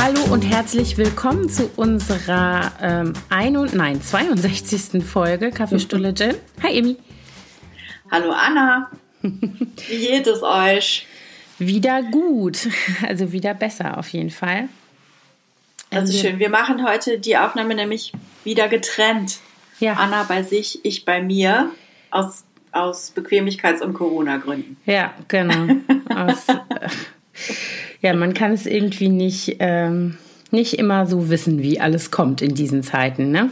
Hallo und herzlich willkommen zu unserer ähm, ein und, nein, 62. Folge Kaffeestulle Gin. Hi Emi. Hallo Anna. Wie geht es euch? Wieder gut, also wieder besser auf jeden Fall. Das ist Also- schön. Wir machen heute die Aufnahme nämlich wieder getrennt. Ja. Anna bei sich, ich bei mir. Aus, aus Bequemlichkeits- und Corona-Gründen. Ja, genau. Aus, äh, ja, man kann es irgendwie nicht, ähm, nicht immer so wissen, wie alles kommt in diesen Zeiten, ne?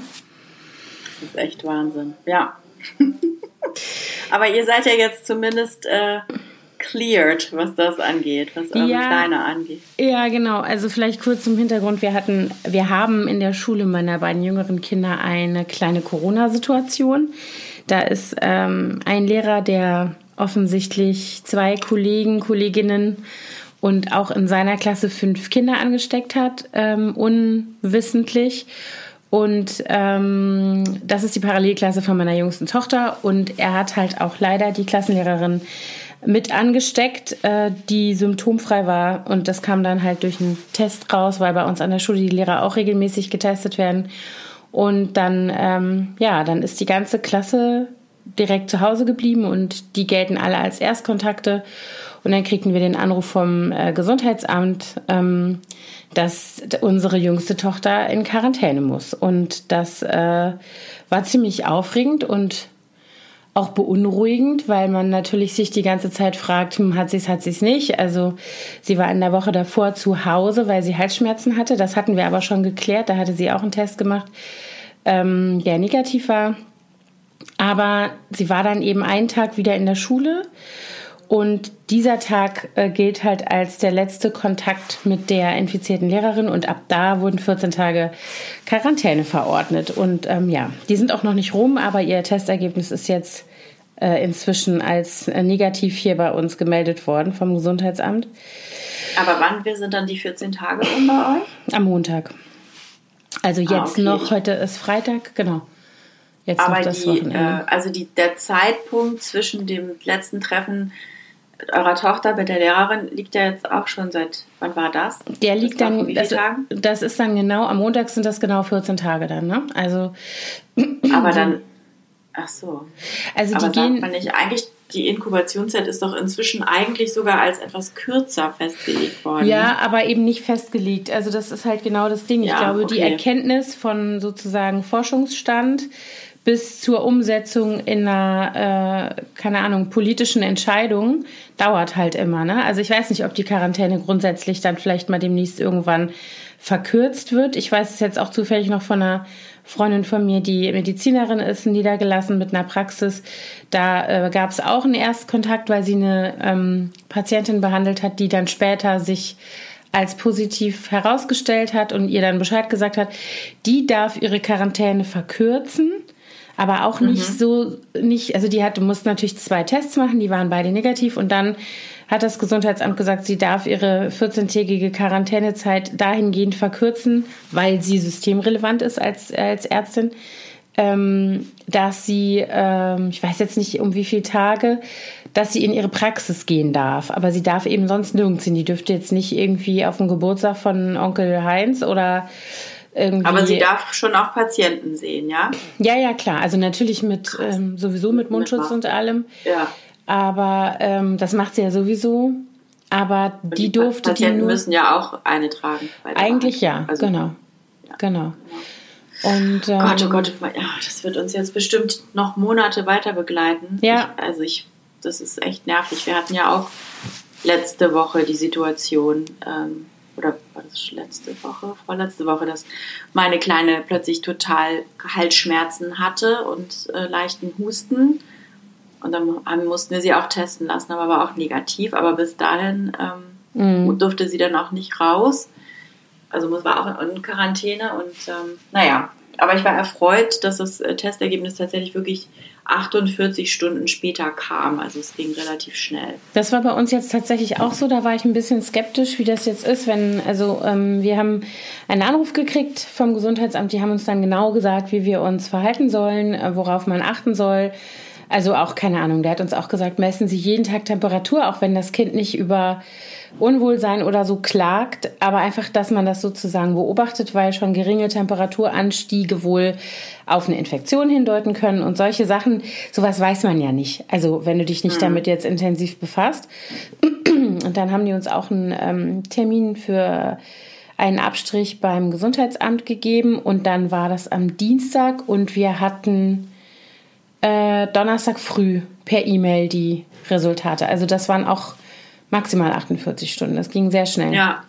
Das ist echt Wahnsinn. Ja. Aber ihr seid ja jetzt zumindest äh, cleared, was das angeht, was eure Ja. Kleine angeht. Ja, genau. Also vielleicht kurz zum Hintergrund. Wir hatten, wir haben in der Schule meiner beiden jüngeren Kinder eine kleine Corona-Situation. Da ist ähm, ein Lehrer, der offensichtlich zwei Kollegen, Kolleginnen und auch in seiner Klasse fünf Kinder angesteckt hat, ähm, unwissentlich. Und ähm, das ist die Parallelklasse von meiner jüngsten Tochter. Und er hat halt auch leider die Klassenlehrerin mit angesteckt, äh, die symptomfrei war. Und das kam dann halt durch einen Test raus, weil bei uns an der Schule die Lehrer auch regelmäßig getestet werden. Und dann, ähm, ja, dann ist die ganze Klasse direkt zu Hause geblieben und die gelten alle als Erstkontakte. Und dann kriegten wir den Anruf vom äh, Gesundheitsamt, ähm, dass unsere jüngste Tochter in Quarantäne muss. Und das äh, war ziemlich aufregend und auch beunruhigend, weil man natürlich sich die ganze Zeit fragt, hm, hat sie es, hat sie es nicht. Also sie war in der Woche davor zu Hause, weil sie Halsschmerzen hatte. Das hatten wir aber schon geklärt. Da hatte sie auch einen Test gemacht, ähm, der negativ war. Aber sie war dann eben einen Tag wieder in der Schule. Und dieser Tag äh, gilt halt als der letzte Kontakt mit der infizierten Lehrerin und ab da wurden 14 Tage Quarantäne verordnet. Und ähm, ja, die sind auch noch nicht rum, aber ihr Testergebnis ist jetzt äh, inzwischen als äh, negativ hier bei uns gemeldet worden vom Gesundheitsamt Aber wann wir sind dann die 14 Tage um bei euch? am Montag. Also jetzt Ah, okay. noch, heute ist Freitag, genau. Jetzt Aber noch das die, Wochenende. äh, also die, der Zeitpunkt zwischen dem letzten Treffen eurer Tochter mit der Lehrerin liegt ja jetzt auch schon seit, wann war das? Der Das liegt vor dann, das, Tagen? das ist dann genau, am Montag sind das genau 14 Tage dann, ne? Also, Aber dann, ach so. also Aber die gehen, man nicht, eigentlich, die Inkubationszeit ist doch inzwischen eigentlich sogar als etwas kürzer festgelegt worden. ja, aber eben nicht festgelegt. Also das ist halt genau das Ding. Ich Ja, glaube, die okay. Erkenntnis von sozusagen Forschungsstand bis zur Umsetzung in einer, äh, keine Ahnung, politischen Entscheidung dauert halt immer. Ne? Also ich weiß nicht, ob die Quarantäne grundsätzlich dann vielleicht mal demnächst irgendwann verkürzt wird. Ich weiß es jetzt auch zufällig noch von einer Freundin von mir, die Medizinerin ist, niedergelassen mit einer Praxis. Da äh, gab es auch einen Erstkontakt, weil sie eine ähm, Patientin behandelt hat, die dann später sich als positiv herausgestellt hat und ihr dann Bescheid gesagt hat, die darf ihre Quarantäne verkürzen, aber auch nicht so, nicht, also die hatte, musste natürlich zwei Tests machen, die waren beide negativ und dann hat das Gesundheitsamt gesagt, sie darf ihre 14-tägige Quarantänezeit dahingehend verkürzen, weil sie systemrelevant ist als, als Ärztin, ähm, dass sie, ähm, ich weiß jetzt nicht um wie viele Tage, dass sie in ihre Praxis gehen darf. Aber sie darf eben sonst nirgends hin. Die dürfte jetzt nicht irgendwie auf dem Geburtstag von Onkel Heinz oder irgendwie. Aber sie darf schon auch Patienten sehen, ja? Ja, ja, klar. Also natürlich mit ähm, sowieso mit Mundschutz Maske. und allem. Ja. Aber ähm, das macht sie ja sowieso. Aber Und die, durfte die Patienten nur. müssen ja auch eine tragen. Eigentlich ja. Also, genau. Genau. Und ähm, Gott, oh Gott, ja, das wird uns jetzt bestimmt noch Monate weiter begleiten. Ja. Ich, also ich, das ist echt nervig. Wir hatten ja auch letzte Woche die Situation, ähm, oder war das letzte Woche, vorletzte Woche, dass meine Kleine plötzlich total Halsschmerzen hatte und äh, leichten Husten. Und dann mussten wir sie auch testen lassen, aber war auch negativ. Aber bis dahin ähm, Mhm. durfte sie dann auch nicht raus. Also war auch in Quarantäne und ähm, naja, aber ich war erfreut, dass das äh, Testergebnis tatsächlich wirklich 48 Stunden später kam. Also es ging relativ schnell. Das war bei uns jetzt tatsächlich auch so. Da war ich ein bisschen skeptisch, wie das jetzt ist, wenn, also ähm, wir haben einen Anruf gekriegt vom Gesundheitsamt, die haben uns dann genau gesagt, wie wir uns verhalten sollen, äh, worauf man achten soll. Also auch, keine Ahnung, der hat uns auch gesagt, messen Sie jeden Tag Temperatur, auch wenn das Kind nicht über Unwohlsein oder so klagt, aber einfach, dass man das sozusagen beobachtet, weil schon geringe Temperaturanstiege wohl auf eine Infektion hindeuten können und solche Sachen, sowas weiß man ja nicht. Also wenn du dich nicht mhm. damit jetzt intensiv befasst. Und dann haben die uns auch einen ähm, Termin für einen Abstrich beim Gesundheitsamt gegeben und dann war das am Dienstag und wir hatten äh, Donnerstag früh per E-Mail die Resultate. Also das waren auch maximal 48 Stunden. Das ging sehr schnell. Ja.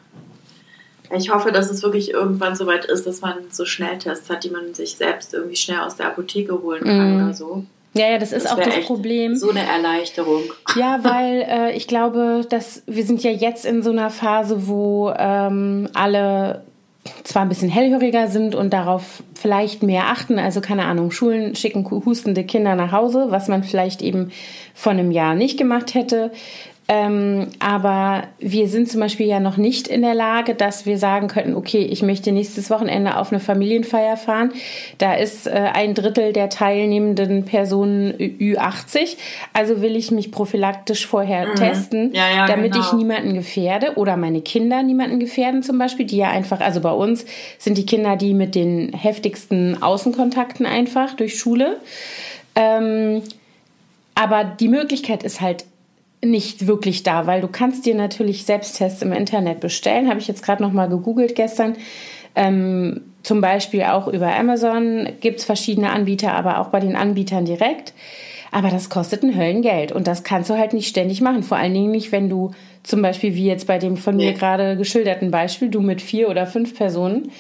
Ich hoffe, dass es wirklich irgendwann so weit ist, dass man so Schnelltests hat, die man sich selbst irgendwie schnell aus der Apotheke holen kann mm. oder so. Ja, ja, das ist das auch das Problem. So eine Erleichterung. Ja, weil äh, ich glaube, dass wir sind ja jetzt in so einer Phase, wo ähm, alle zwar ein bisschen hellhöriger sind und darauf vielleicht mehr achten. Also keine Ahnung, Schulen schicken hustende Kinder nach Hause, was man vielleicht eben vor einem Jahr nicht gemacht hätte. Ähm, aber wir sind zum Beispiel ja noch nicht in der Lage, dass wir sagen könnten, okay, ich möchte nächstes Wochenende auf eine Familienfeier fahren. Da ist äh, ein Drittel der teilnehmenden Personen Ü80. Also will ich mich prophylaktisch vorher mhm. testen, ja, ja, damit genau. ich niemanden gefährde oder meine Kinder niemanden gefährden zum Beispiel, die ja einfach, also bei uns sind die Kinder die mit den heftigsten Außenkontakten einfach durch Schule. Ähm, aber die Möglichkeit ist halt nicht wirklich da, weil du kannst dir natürlich Selbsttests im Internet bestellen. Habe ich jetzt gerade noch mal gegoogelt gestern. Ähm, zum Beispiel auch über Amazon gibt es verschiedene Anbieter, aber auch bei den Anbietern direkt. Aber das kostet ein Höllengeld und das kannst du halt nicht ständig machen. Vor allen Dingen nicht, wenn du zum Beispiel wie jetzt bei dem von mir gerade geschilderten Beispiel, du mit vier oder fünf Personen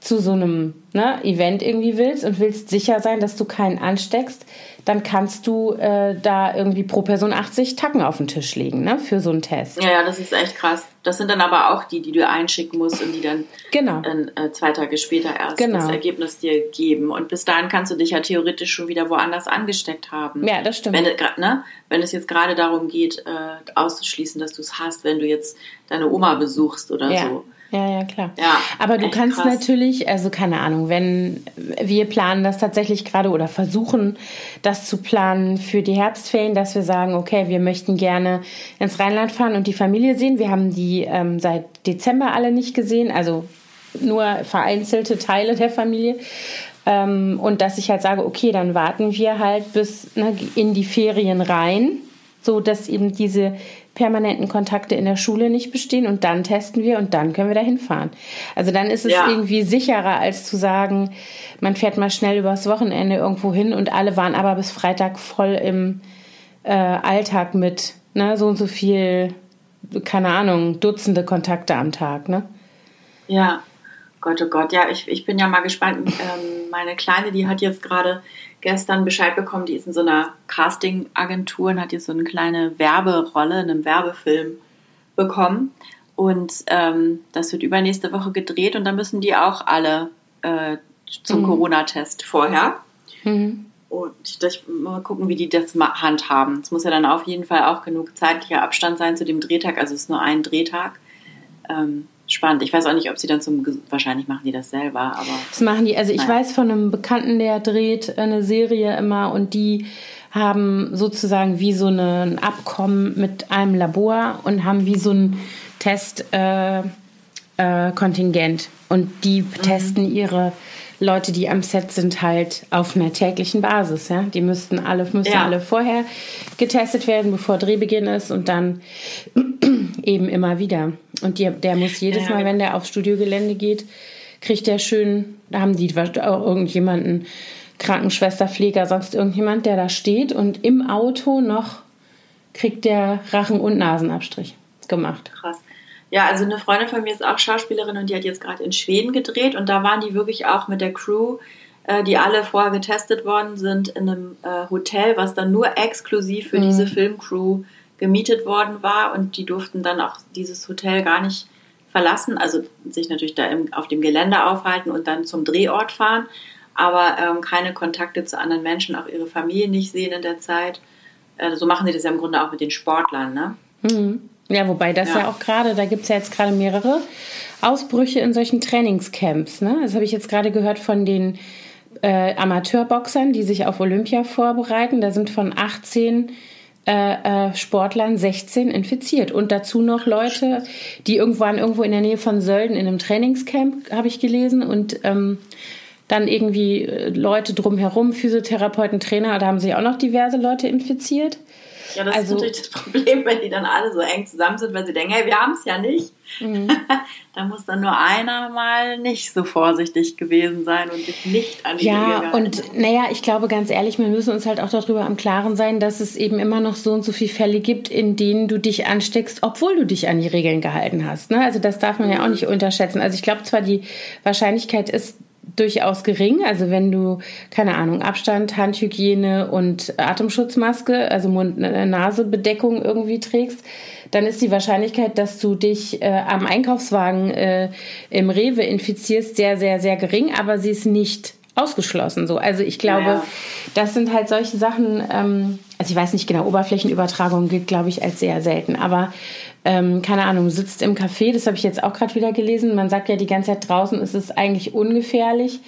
zu so einem ne, Event irgendwie willst und willst sicher sein, dass du keinen ansteckst, dann kannst du äh, da irgendwie pro Person 80 Tacken auf den Tisch legen, ne, für so einen Test. Ja, ja, das ist echt krass. Das sind dann aber auch die, die du einschicken musst und die dann, genau. dann äh, zwei Tage später erst genau. das Ergebnis dir geben. Und bis dahin kannst du dich ja theoretisch schon wieder woanders angesteckt haben. Ja, das stimmt. Wenn, ne, wenn es jetzt gerade darum geht, äh, auszuschließen, dass du es hast, wenn du jetzt deine Oma besuchst oder ja. so. Ja, ja, klar. Ja, Aber du kannst krass. natürlich, also keine Ahnung, wenn wir planen das tatsächlich gerade oder versuchen, das zu planen für die Herbstferien, dass wir sagen, okay, wir möchten gerne ins Rheinland fahren und die Familie sehen. Wir haben die ähm, seit Dezember alle nicht gesehen, also nur vereinzelte Teile der Familie. Ähm, und dass ich halt sage, okay, dann warten wir halt bis ne, in die Ferien rein, so dass eben diese permanenten Kontakte in der Schule nicht bestehen und dann testen wir und dann können wir da hinfahren. Also dann ist es ja. irgendwie sicherer, als zu sagen, man fährt mal schnell übers Wochenende irgendwo hin und alle waren aber bis Freitag voll im äh, Alltag mit ne, so und so viel, keine Ahnung, Dutzende Kontakte am Tag. Ne? Ja, Gott, oh Gott, ja, ich, ich bin ja mal gespannt. Ähm, meine Kleine, die hat jetzt gerade gestern Bescheid bekommen, die ist in so einer Casting-Agentur und hat jetzt so eine kleine Werberolle in einem Werbefilm bekommen. Und ähm, das wird übernächste Woche gedreht und da müssen die auch alle äh, zum mhm. Corona-Test vorher. Mhm. Und ich, mal gucken, wie die das handhaben. Es muss ja dann auf jeden Fall auch genug zeitlicher Abstand sein zu dem Drehtag. Also es ist nur ein Drehtag. Ähm, spannend. Ich weiß auch nicht, ob sie dann zum. Wahrscheinlich machen die das selber, aber. Das machen die. Also, ich naja. weiß von einem Bekannten, der dreht eine Serie immer und die haben sozusagen wie so ein Abkommen mit einem Labor und haben wie so ein Testkontingent. Äh, äh, und die mhm. testen ihre Leute, die am Set sind, halt auf einer täglichen Basis. Ja? Die müssten alle, müssen ja. alle vorher getestet werden, bevor Drehbeginn ist und dann eben immer wieder. Und die, der muss jedes ja. Mal, wenn der aufs Studiogelände geht, kriegt der schön, da haben die auch irgendjemanden, Krankenschwester, Pfleger, sonst irgendjemand, der da steht und im Auto noch kriegt der Rachen- und Nasenabstrich gemacht. Krass. Ja, also eine Freundin von mir ist auch Schauspielerin und die hat jetzt gerade in Schweden gedreht und da waren die wirklich auch mit der Crew, äh, die alle vorher getestet worden sind, in einem äh, Hotel, was dann nur exklusiv für mhm. diese Filmcrew gemietet worden war und die durften dann auch dieses Hotel gar nicht verlassen, also sich natürlich da im, auf dem Gelände aufhalten und dann zum Drehort fahren, aber ähm, keine Kontakte zu anderen Menschen, auch ihre Familie nicht sehen in der Zeit. Äh, so machen sie das ja im Grunde auch mit den Sportlern, ne? Mhm. Ja, wobei das ja, ja auch gerade, da gibt es ja jetzt gerade mehrere Ausbrüche in solchen Trainingscamps. Ne? Das habe ich jetzt gerade gehört von den äh, Amateurboxern, die sich auf Olympia vorbereiten. Da sind von 18 äh, äh, Sportlern 16 infiziert. Und dazu noch Leute, die irgendwann irgendwo in der Nähe von Sölden in einem Trainingscamp, habe ich gelesen. Und ähm, dann irgendwie äh, Leute drumherum, Physiotherapeuten, Trainer, da haben sich auch noch diverse Leute infiziert. Ja, das also, ist natürlich das Problem, wenn die dann alle so eng zusammen sind, weil sie denken, hey, wir haben es ja nicht. Mhm. da muss dann nur einer mal nicht so vorsichtig gewesen sein und sich nicht an die Ja, und naja, ich glaube ganz ehrlich, wir müssen uns halt auch darüber am Klaren sein, dass es eben immer noch so und so viele Fälle gibt, in denen du dich ansteckst, obwohl du dich an die Regeln gehalten hast. Ne? Also das darf man ja auch nicht unterschätzen. Also ich glaube zwar, die Wahrscheinlichkeit ist durchaus gering. Also wenn du, keine Ahnung, Abstand, Handhygiene und Atemschutzmaske, also Mund-Nase-Bedeckung irgendwie trägst, dann ist die Wahrscheinlichkeit, dass du dich äh, am Einkaufswagen äh, im Rewe infizierst, sehr, sehr, sehr gering, aber sie ist nicht ausgeschlossen. So. Also ich glaube, ja. das sind halt solche Sachen, ähm, also ich weiß nicht genau, Oberflächenübertragung gilt, glaube ich, als sehr selten, aber ähm, keine Ahnung, sitzt im Café, das habe ich jetzt auch gerade wieder gelesen. Man sagt ja die ganze Zeit draußen ist es eigentlich ungefährlich.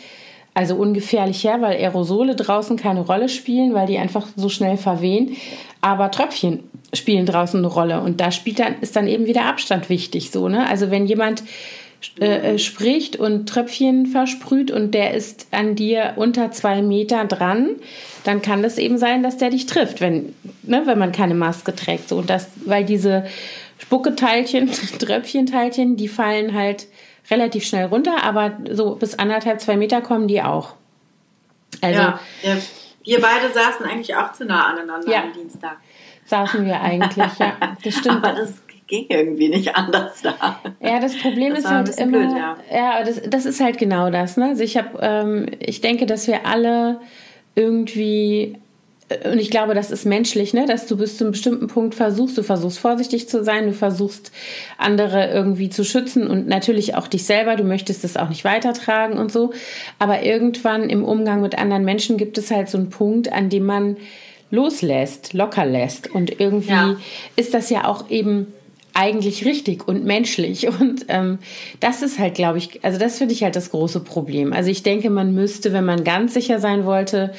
Also ungefährlich her, weil Aerosole draußen keine Rolle spielen, weil die einfach so schnell verwehen. Aber Tröpfchen spielen draußen eine Rolle. Und da spielt dann, ist dann eben wieder Abstand wichtig. So, ne? Also wenn jemand äh, äh, spricht und Tröpfchen versprüht und der ist an dir unter zwei Meter dran, dann kann das eben sein, dass der dich trifft, wenn, ne, wenn man keine Maske trägt. So, und das, weil diese Spucketeilchen, Tröpfchenteilchen, die fallen halt relativ schnell runter, aber so bis anderthalb, zwei Meter kommen die auch. Also, ja, ja. wir beide saßen eigentlich auch zu nah aneinander ja, am Dienstag. Saßen wir eigentlich, ja. Das stimmt. Aber das ging irgendwie nicht anders da. Ja, das Problem das ist halt immer. Blöd, ja, ja das, das ist halt genau das. Ne? Also ich habe, ähm, ich denke, dass wir alle irgendwie und ich glaube, das ist menschlich, ne? dass du bis zu einem bestimmten Punkt versuchst, du versuchst vorsichtig zu sein, du versuchst andere irgendwie zu schützen und natürlich auch dich selber, du möchtest es auch nicht weitertragen und so. Aber irgendwann im Umgang mit anderen Menschen gibt es halt so einen Punkt, an dem man loslässt, locker lässt. Und irgendwie ja. ist das ja auch eben eigentlich richtig und menschlich. Und ähm, das ist halt, glaube ich, also das finde ich halt das große Problem. Also ich denke, man müsste, wenn man ganz sicher sein wollte,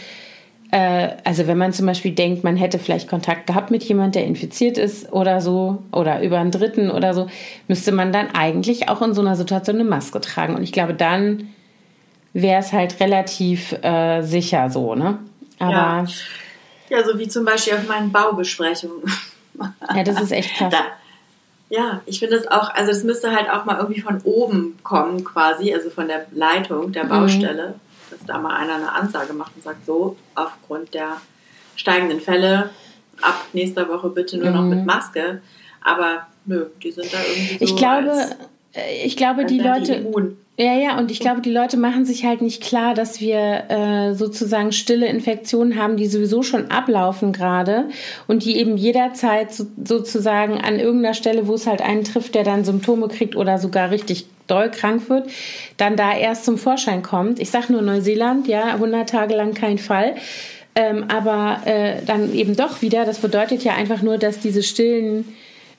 äh, also wenn man zum Beispiel denkt, man hätte vielleicht Kontakt gehabt mit jemand, der infiziert ist oder so, oder über einen Dritten oder so, müsste man dann eigentlich auch in so einer Situation eine Maske tragen. Und ich glaube, dann wäre es halt relativ äh, sicher so, ne? Aber ja. ja, so wie zum Beispiel auf meinen Baubesprechungen. ja, das ist echt krass. Da, ja, ich finde es auch, also es müsste halt auch mal irgendwie von oben kommen quasi, also von der Leitung der mhm. Baustelle. Mhm dass da mal einer eine Ansage macht und sagt, so, aufgrund der steigenden Fälle ab nächster Woche bitte nur mhm. noch mit. Maske. Aber nö, die sind da irgendwie so. Ich glaube, äh, ich glaube, die Leute. Die ja, ja, und ich glaube, die Leute machen sich halt nicht klar, dass wir äh, sozusagen stille Infektionen haben, die sowieso schon ablaufen gerade und die eben jederzeit so, sozusagen an irgendeiner Stelle, wo es halt einen trifft, der dann Symptome kriegt oder sogar richtig doll krank wird, dann da erst zum Vorschein kommt. Ich sage nur Neuseeland, ja, 100 Tage lang kein Fall. Ähm, aber äh, dann eben doch wieder, das bedeutet ja einfach nur, dass diese stillen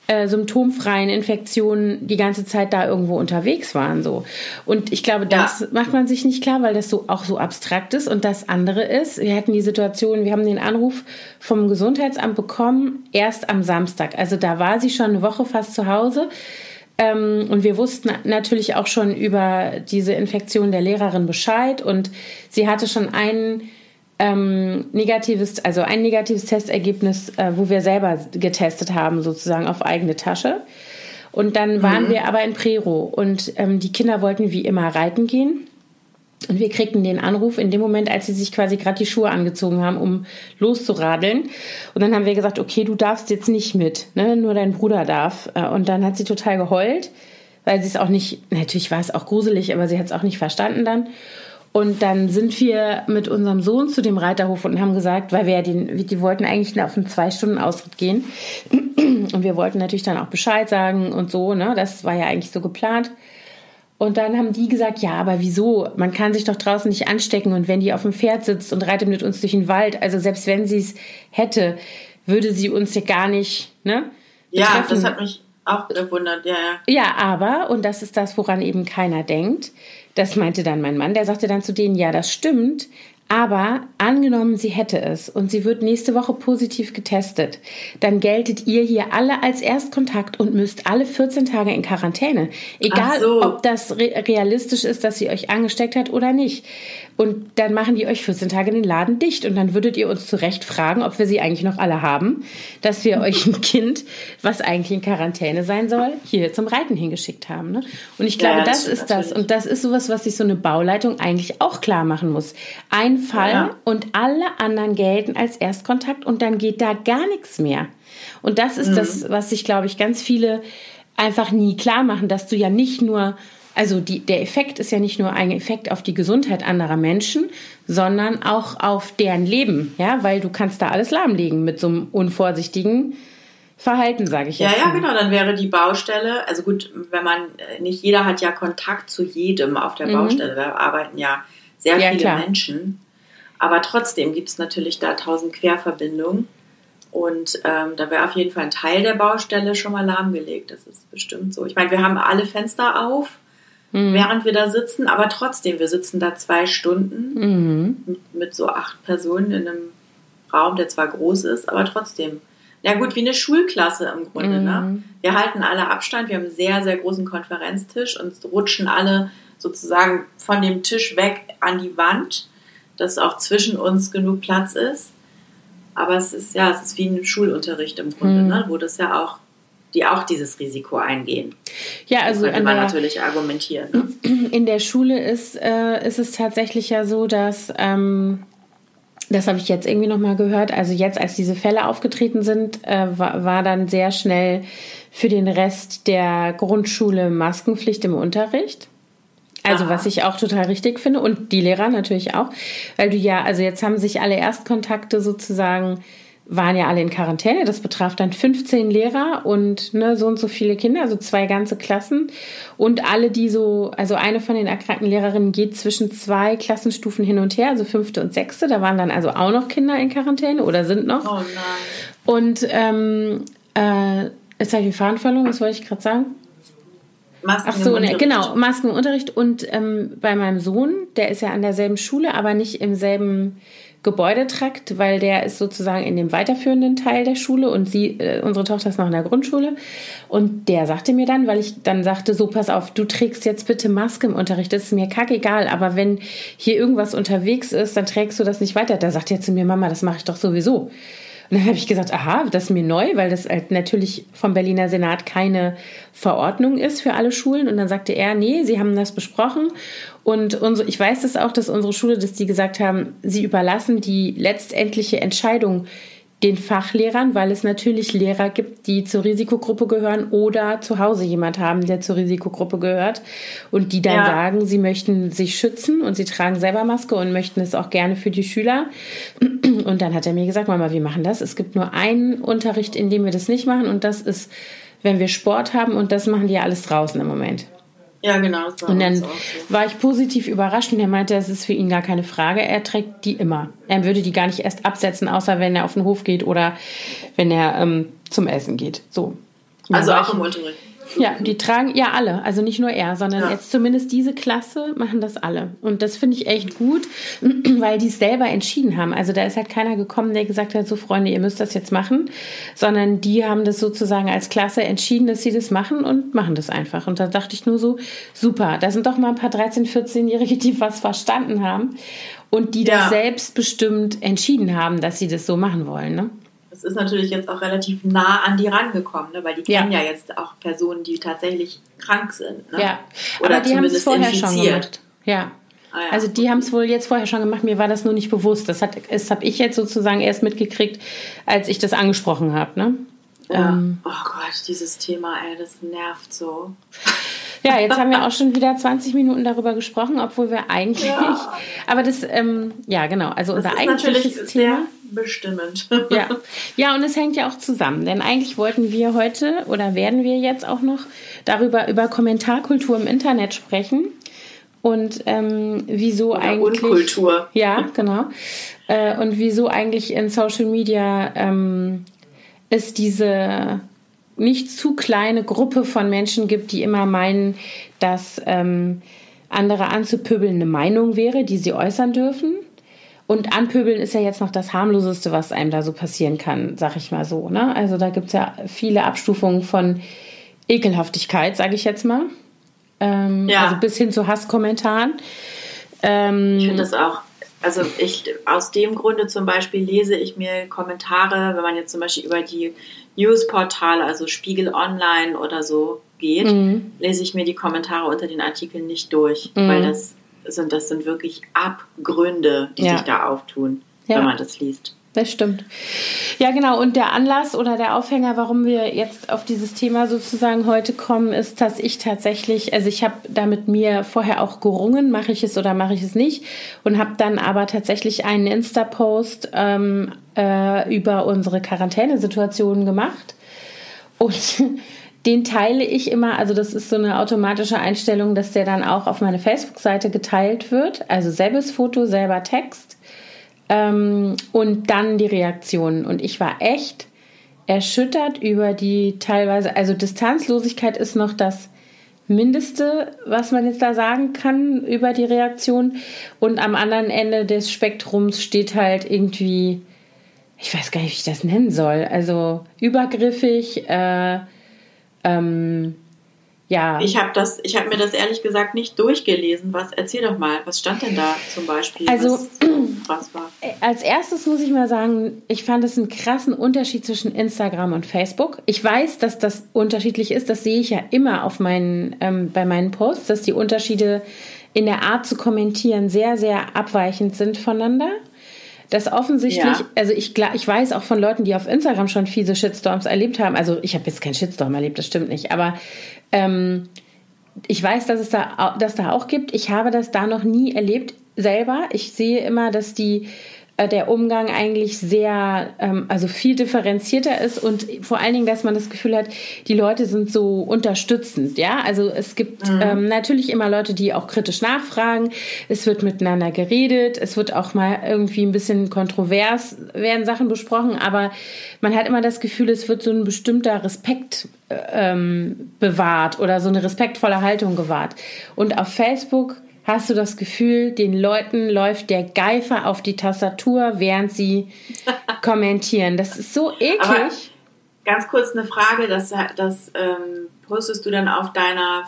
äh, symptomfreien Infektionen die ganze Zeit da irgendwo unterwegs waren so. Und ich glaube das ja. macht man sich nicht klar weil das so auch so abstrakt ist. Und das andere ist wir hatten die Situation wir haben den Anruf vom Gesundheitsamt bekommen erst am Samstag. Also da war sie schon eine Woche fast zu Hause. Ähm, und wir wussten natürlich auch schon über diese Infektion der Lehrerin Bescheid. Und sie hatte schon ein ähm, negatives, also ein negatives Testergebnis, äh, wo wir selber getestet haben, sozusagen auf eigene Tasche. Und dann waren mhm. wir aber in Prero und ähm, die Kinder wollten wie immer reiten gehen. Und wir kriegten den Anruf in dem Moment, als sie sich quasi gerade die Schuhe angezogen haben, um loszuradeln. Und dann haben wir gesagt, okay, du darfst jetzt nicht mit, ne? nur dein Bruder darf. Äh, und dann hat sie total geheult, weil sie es auch nicht, natürlich war es auch gruselig, aber sie hat es auch nicht verstanden dann. Und dann sind wir mit unserem Sohn zu dem Reiterhof und haben gesagt, weil wir ja den, die wollten eigentlich auf einen zwei Stunden Ausritt gehen. Und wir wollten natürlich dann auch Bescheid sagen und so, ne? Das war ja eigentlich so geplant. Und dann haben die gesagt, ja, aber wieso? Man kann sich doch draußen nicht anstecken. Und wenn die auf dem Pferd sitzt und reitet mit uns durch den Wald, also selbst wenn sie es hätte, würde sie uns ja gar nicht, ne? Ja, das hat mich auch gewundert, ja, ja. Ja, aber, und das ist das, woran eben keiner denkt, das meinte dann mein Mann, der sagte dann zu denen, ja, das stimmt, aber angenommen, sie hätte es und sie wird nächste Woche positiv getestet, dann geltet ihr hier alle als Erstkontakt und müsst alle 14 Tage in Quarantäne. Egal, so. ob das realistisch ist, dass sie euch angesteckt hat oder nicht. Und dann machen die euch 14 Tage den Laden dicht und dann würdet ihr uns zu Recht fragen, ob wir sie eigentlich noch alle haben, dass wir euch ein Kind, was eigentlich in Quarantäne sein soll, hier zum Reiten hingeschickt haben. Ne? Und ich glaube, ja, das, das ist das. Und das ist sowas, was sich so eine Bauleitung eigentlich auch klar machen muss. Ein Fall ja. und alle anderen gelten als Erstkontakt und dann geht da gar nichts mehr. Und das ist mhm. das, was sich, glaube ich, ganz viele einfach nie klar machen, dass du ja nicht nur also die, der Effekt ist ja nicht nur ein Effekt auf die Gesundheit anderer Menschen, sondern auch auf deren Leben, ja, weil du kannst da alles lahmlegen mit so einem unvorsichtigen Verhalten, sage ich jetzt. Ja, ja, genau. Dann wäre die Baustelle, also gut, wenn man, nicht jeder hat ja Kontakt zu jedem auf der mhm. Baustelle. Da arbeiten ja sehr ja, viele klar. Menschen. Aber trotzdem gibt es natürlich da tausend Querverbindungen. Und ähm, da wäre auf jeden Fall ein Teil der Baustelle schon mal lahmgelegt. Das ist bestimmt so. Ich meine, wir haben alle Fenster auf mhm. während wir da sitzen, aber trotzdem, wir sitzen da zwei Stunden mhm. mit, so acht Personen in einem Raum, der zwar groß ist, aber trotzdem. Ja gut, wie eine Schulklasse im Grunde. Ne? Mhm. Ne? Wir halten alle Abstand, wir haben einen sehr, sehr großen Konferenztisch und rutschen alle sozusagen von dem Tisch weg an die Wand, dass auch zwischen uns genug Platz ist. Aber es ist ja, es ist wie ein Schulunterricht im Grunde, mhm. ne? wo das ja auch die auch dieses Risiko eingehen. Ja, also könnte man der, natürlich argumentieren. Ne? In der Schule ist, äh, ist es tatsächlich ja so, dass ähm, das habe ich jetzt irgendwie noch mal gehört. Also jetzt, als diese Fälle aufgetreten sind, äh, war, war dann sehr schnell für den Rest der Grundschule Maskenpflicht im Unterricht. Also Aha. was ich auch total richtig finde und die Lehrer natürlich auch, weil du ja, also jetzt haben sich alle Erstkontakte sozusagen waren ja alle in Quarantäne. Das betraf dann 15 Lehrer und ne, so und so viele Kinder, also zwei ganze Klassen. Und alle, die so, also eine von den erkrankten Lehrerinnen geht zwischen zwei Klassenstufen hin und her, also fünfte und sechste. Da waren dann also auch noch Kinder in Quarantäne oder sind noch. Oh nein. Und ähm, äh, jetzt habe ich den Faden verloren, was wollte ich gerade sagen? Masken Ach so, ne, genau, Masken im Unterricht. Und ähm, bei meinem Sohn, der ist ja an derselben Schule, aber nicht im selben Gebäudetrakt, weil der ist sozusagen in dem weiterführenden Teil der Schule und sie, äh, unsere Tochter ist noch in der Grundschule. Und der sagte mir dann, weil ich dann sagte, so pass auf, du trägst jetzt bitte Maske im Unterricht, das ist mir kackegal, aber wenn hier irgendwas unterwegs ist, dann trägst du das nicht weiter. Da sagt er zu mir, Mama, das mache ich doch sowieso. Und dann habe ich gesagt, aha, das ist mir neu, weil das halt natürlich vom Berliner Senat keine Verordnung ist für alle Schulen. Und dann sagte er, nee, sie haben das besprochen. Und unsere, ich weiß das auch, dass unsere Schule, dass die gesagt haben, sie überlassen die letztendliche Entscheidung den Fachlehrern, weil es natürlich Lehrer gibt, die zur Risikogruppe gehören oder zu Hause jemand haben, der zur Risikogruppe gehört und die dann ja. sagen, sie möchten sich schützen und sie tragen selber Maske und möchten es auch gerne für die Schüler. Und dann hat er mir gesagt, Mama, wir machen das. Es gibt nur einen Unterricht, in dem wir das nicht machen und das ist, wenn wir Sport haben und das machen die ja alles draußen im Moment. Ja, genau. Und dann so. war ich positiv überrascht und er meinte, es ist für ihn gar keine Frage. Er trägt die immer. Er würde die gar nicht erst absetzen, außer wenn er auf den Hof geht oder wenn er ähm, zum Essen geht. So. Also auch im Unterricht. Ja, die tragen ja alle, also nicht nur er, sondern ja. jetzt zumindest diese Klasse machen das alle. Und das finde ich echt gut, weil die es selber entschieden haben. Also da ist halt keiner gekommen, der gesagt hat, so Freunde, ihr müsst das jetzt machen, sondern die haben das sozusagen als Klasse entschieden, dass sie das machen und machen das einfach. Und da dachte ich nur so, super, da sind doch mal ein paar 13-, 14-Jährige, die was verstanden haben und die ja. das selbstbestimmt entschieden haben, dass sie das so machen wollen. Ne? Das ist natürlich jetzt auch relativ nah an die rangekommen, ne? weil die kennen ja. ja jetzt auch Personen, die tatsächlich krank sind. Ne? Ja, Oder aber die haben es vorher infiziert. schon gemacht. Ja. Ah, ja. Also die haben es wohl jetzt vorher schon gemacht, mir war das nur nicht bewusst. Das, das habe ich jetzt sozusagen erst mitgekriegt, als ich das angesprochen habe. Ne? Ja. Ähm, oh Gott, dieses Thema, ey, das nervt so. Ja, jetzt haben wir auch schon wieder 20 Minuten darüber gesprochen, obwohl wir eigentlich. Ja. Aber das, ähm, ja, genau. Also das unser eigentliches Thema. bestimmend. Ja. ja, und es hängt ja auch zusammen. Denn eigentlich wollten wir heute oder werden wir jetzt auch noch darüber über Kommentarkultur im Internet sprechen. Und ähm, wieso oder eigentlich. Unkultur. Ja, genau. Äh, und wieso eigentlich in Social Media ähm, es diese nicht zu kleine Gruppe von Menschen gibt, die immer meinen, dass ähm, andere anzupöbeln eine Meinung wäre, die sie äußern dürfen. Und anpöbeln ist ja jetzt noch das harmloseste, was einem da so passieren kann, sag ich mal so. Ne? Also da gibt es ja viele Abstufungen von Ekelhaftigkeit, sage ich jetzt mal. Ähm, ja. Also bis hin zu Hasskommentaren. Ähm, ich finde das auch. Also ich aus dem Grunde zum Beispiel lese ich mir Kommentare, wenn man jetzt zum Beispiel über die Newsportale, also Spiegel Online oder so geht, mhm. lese ich mir die Kommentare unter den Artikeln nicht durch, mhm. weil das sind, das sind wirklich Abgründe, die ja. sich da auftun, ja. wenn man das liest. Das stimmt. Ja, genau. Und der Anlass oder der Aufhänger, warum wir jetzt auf dieses Thema sozusagen heute kommen, ist, dass ich tatsächlich, also ich habe da mit mir vorher auch gerungen, mache ich es oder mache ich es nicht, und habe dann aber tatsächlich einen Insta-Post ähm, äh, über unsere Quarantänesituation gemacht. Und den teile ich immer, also das ist so eine automatische Einstellung, dass der dann auch auf meine Facebook-Seite geteilt wird. Also selbes Foto, selber Text ähm, und dann die Reaktionen. Und ich war echt erschüttert über die teilweise, also Distanzlosigkeit ist noch das Mindeste, was man jetzt da sagen kann über die Reaktion. Und am anderen Ende des Spektrums steht halt irgendwie, ich weiß gar nicht, wie ich das nennen soll. Also übergriffig, äh, ähm, ja. Ich habe das, ich habe mir das ehrlich gesagt nicht durchgelesen. Was erzähl doch mal, was stand denn da zum Beispiel? Also was, war? als erstes muss ich mal sagen, ich fand es einen krassen Unterschied zwischen Instagram und Facebook. Ich weiß, dass das unterschiedlich ist. Das sehe ich ja immer auf meinen, ähm, bei meinen Posts, dass die Unterschiede in der Art zu kommentieren sehr, sehr abweichend sind voneinander dass offensichtlich, ja. also ich, ich weiß auch von Leuten, die auf Instagram schon fiese Shitstorms erlebt haben, also ich habe jetzt keinen Shitstorm erlebt, das stimmt nicht, aber ähm, ich weiß, dass es da, dass da auch gibt. Ich habe das da noch nie erlebt selber. Ich sehe immer, dass die der Umgang eigentlich sehr, ähm, also viel differenzierter ist und vor allen Dingen, dass man das Gefühl hat, die Leute sind so unterstützend, ja. Also es gibt mhm. ähm, natürlich immer Leute, die auch kritisch nachfragen. Es wird miteinander geredet. Es wird auch mal irgendwie ein bisschen kontrovers werden Sachen besprochen, aber man hat immer das Gefühl, es wird so ein bestimmter Respekt äh, ähm, bewahrt oder so eine respektvolle Haltung gewahrt. Und auf Facebook hast du das Gefühl, den Leuten läuft der Geifer auf die Tastatur, während sie kommentieren. Das ist so eklig. Aber ganz kurz eine Frage, das, das ähm, postest du dann auf deiner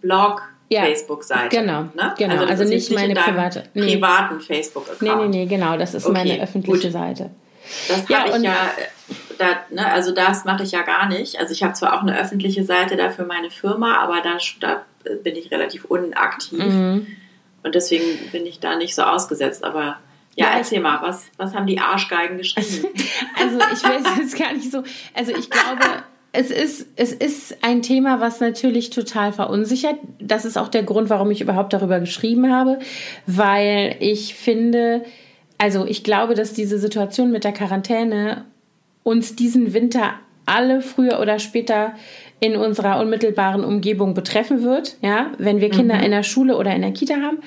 Blog ja, Facebook-Seite. Genau, ne? genau. Also, also nicht, nicht meine private. Nee. privaten Facebook-Account. Nee, nee, nee, genau. Das ist okay, meine öffentliche gut. Seite. Das ja, habe ich ja, da, ne, also das mache ich ja gar nicht. Also ich habe zwar auch eine öffentliche Seite da für meine Firma, aber da, da bin ich relativ unaktiv. Mhm. Und deswegen bin ich da nicht so ausgesetzt. Aber ja, ja, erzähl mal, was, was haben die Arschgeigen geschrieben? Also ich weiß jetzt gar nicht so. Also ich glaube, es ist, es ist ein Thema, was natürlich total verunsichert. Das ist auch der Grund, warum ich überhaupt darüber geschrieben habe, weil ich finde, also ich glaube, dass diese Situation mit der Quarantäne uns diesen Winter alle früher oder später in unserer unmittelbaren Umgebung betreffen wird, ja, wenn wir Kinder mhm. in der Schule oder in der Kita haben.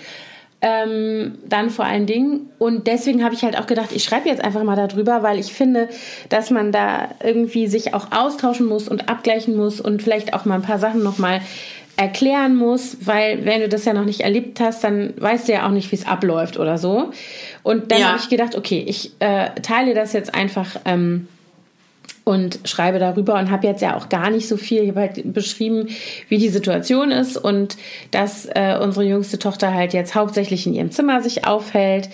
Ähm, dann vor allen Dingen. Und deswegen habe ich halt auch gedacht, ich schreibe jetzt einfach mal darüber, weil ich finde, dass man da irgendwie sich auch austauschen muss und abgleichen muss und vielleicht auch mal ein paar Sachen nochmal erklären muss, weil wenn du das ja noch nicht erlebt hast, dann weißt du ja auch nicht, wie es abläuft oder so. Und dann ja. habe ich gedacht, okay, ich äh, teile das jetzt einfach ähm, und schreibe darüber und habe jetzt ja auch gar nicht so viel. Ich habe halt beschrieben, wie die Situation ist und dass äh, unsere jüngste Tochter halt jetzt hauptsächlich in ihrem Zimmer sich aufhält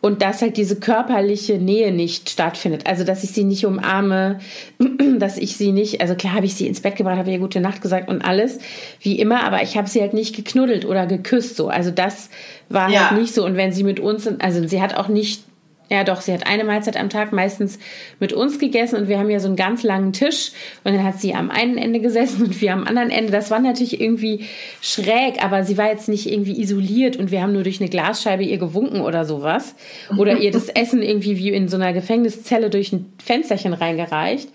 und dass halt diese körperliche Nähe nicht stattfindet. Also dass ich sie nicht umarme, dass ich sie nicht, also klar habe ich sie ins Bett gebracht, habe ihr gute Nacht gesagt und alles, wie immer, aber ich habe sie halt nicht geknuddelt oder geküsst so. Also das war ja. halt nicht so. Und wenn sie mit uns, also sie hat auch nicht ja, doch, sie hat eine Mahlzeit am Tag meistens mit uns gegessen und wir haben ja so einen ganz langen Tisch und dann hat sie am einen Ende gesessen und wir am anderen Ende. Das war natürlich irgendwie schräg, aber sie war jetzt nicht irgendwie isoliert und wir haben nur durch eine Glasscheibe ihr gewunken oder sowas oder ihr das Essen irgendwie wie in so einer Gefängniszelle durch ein Fensterchen reingereicht.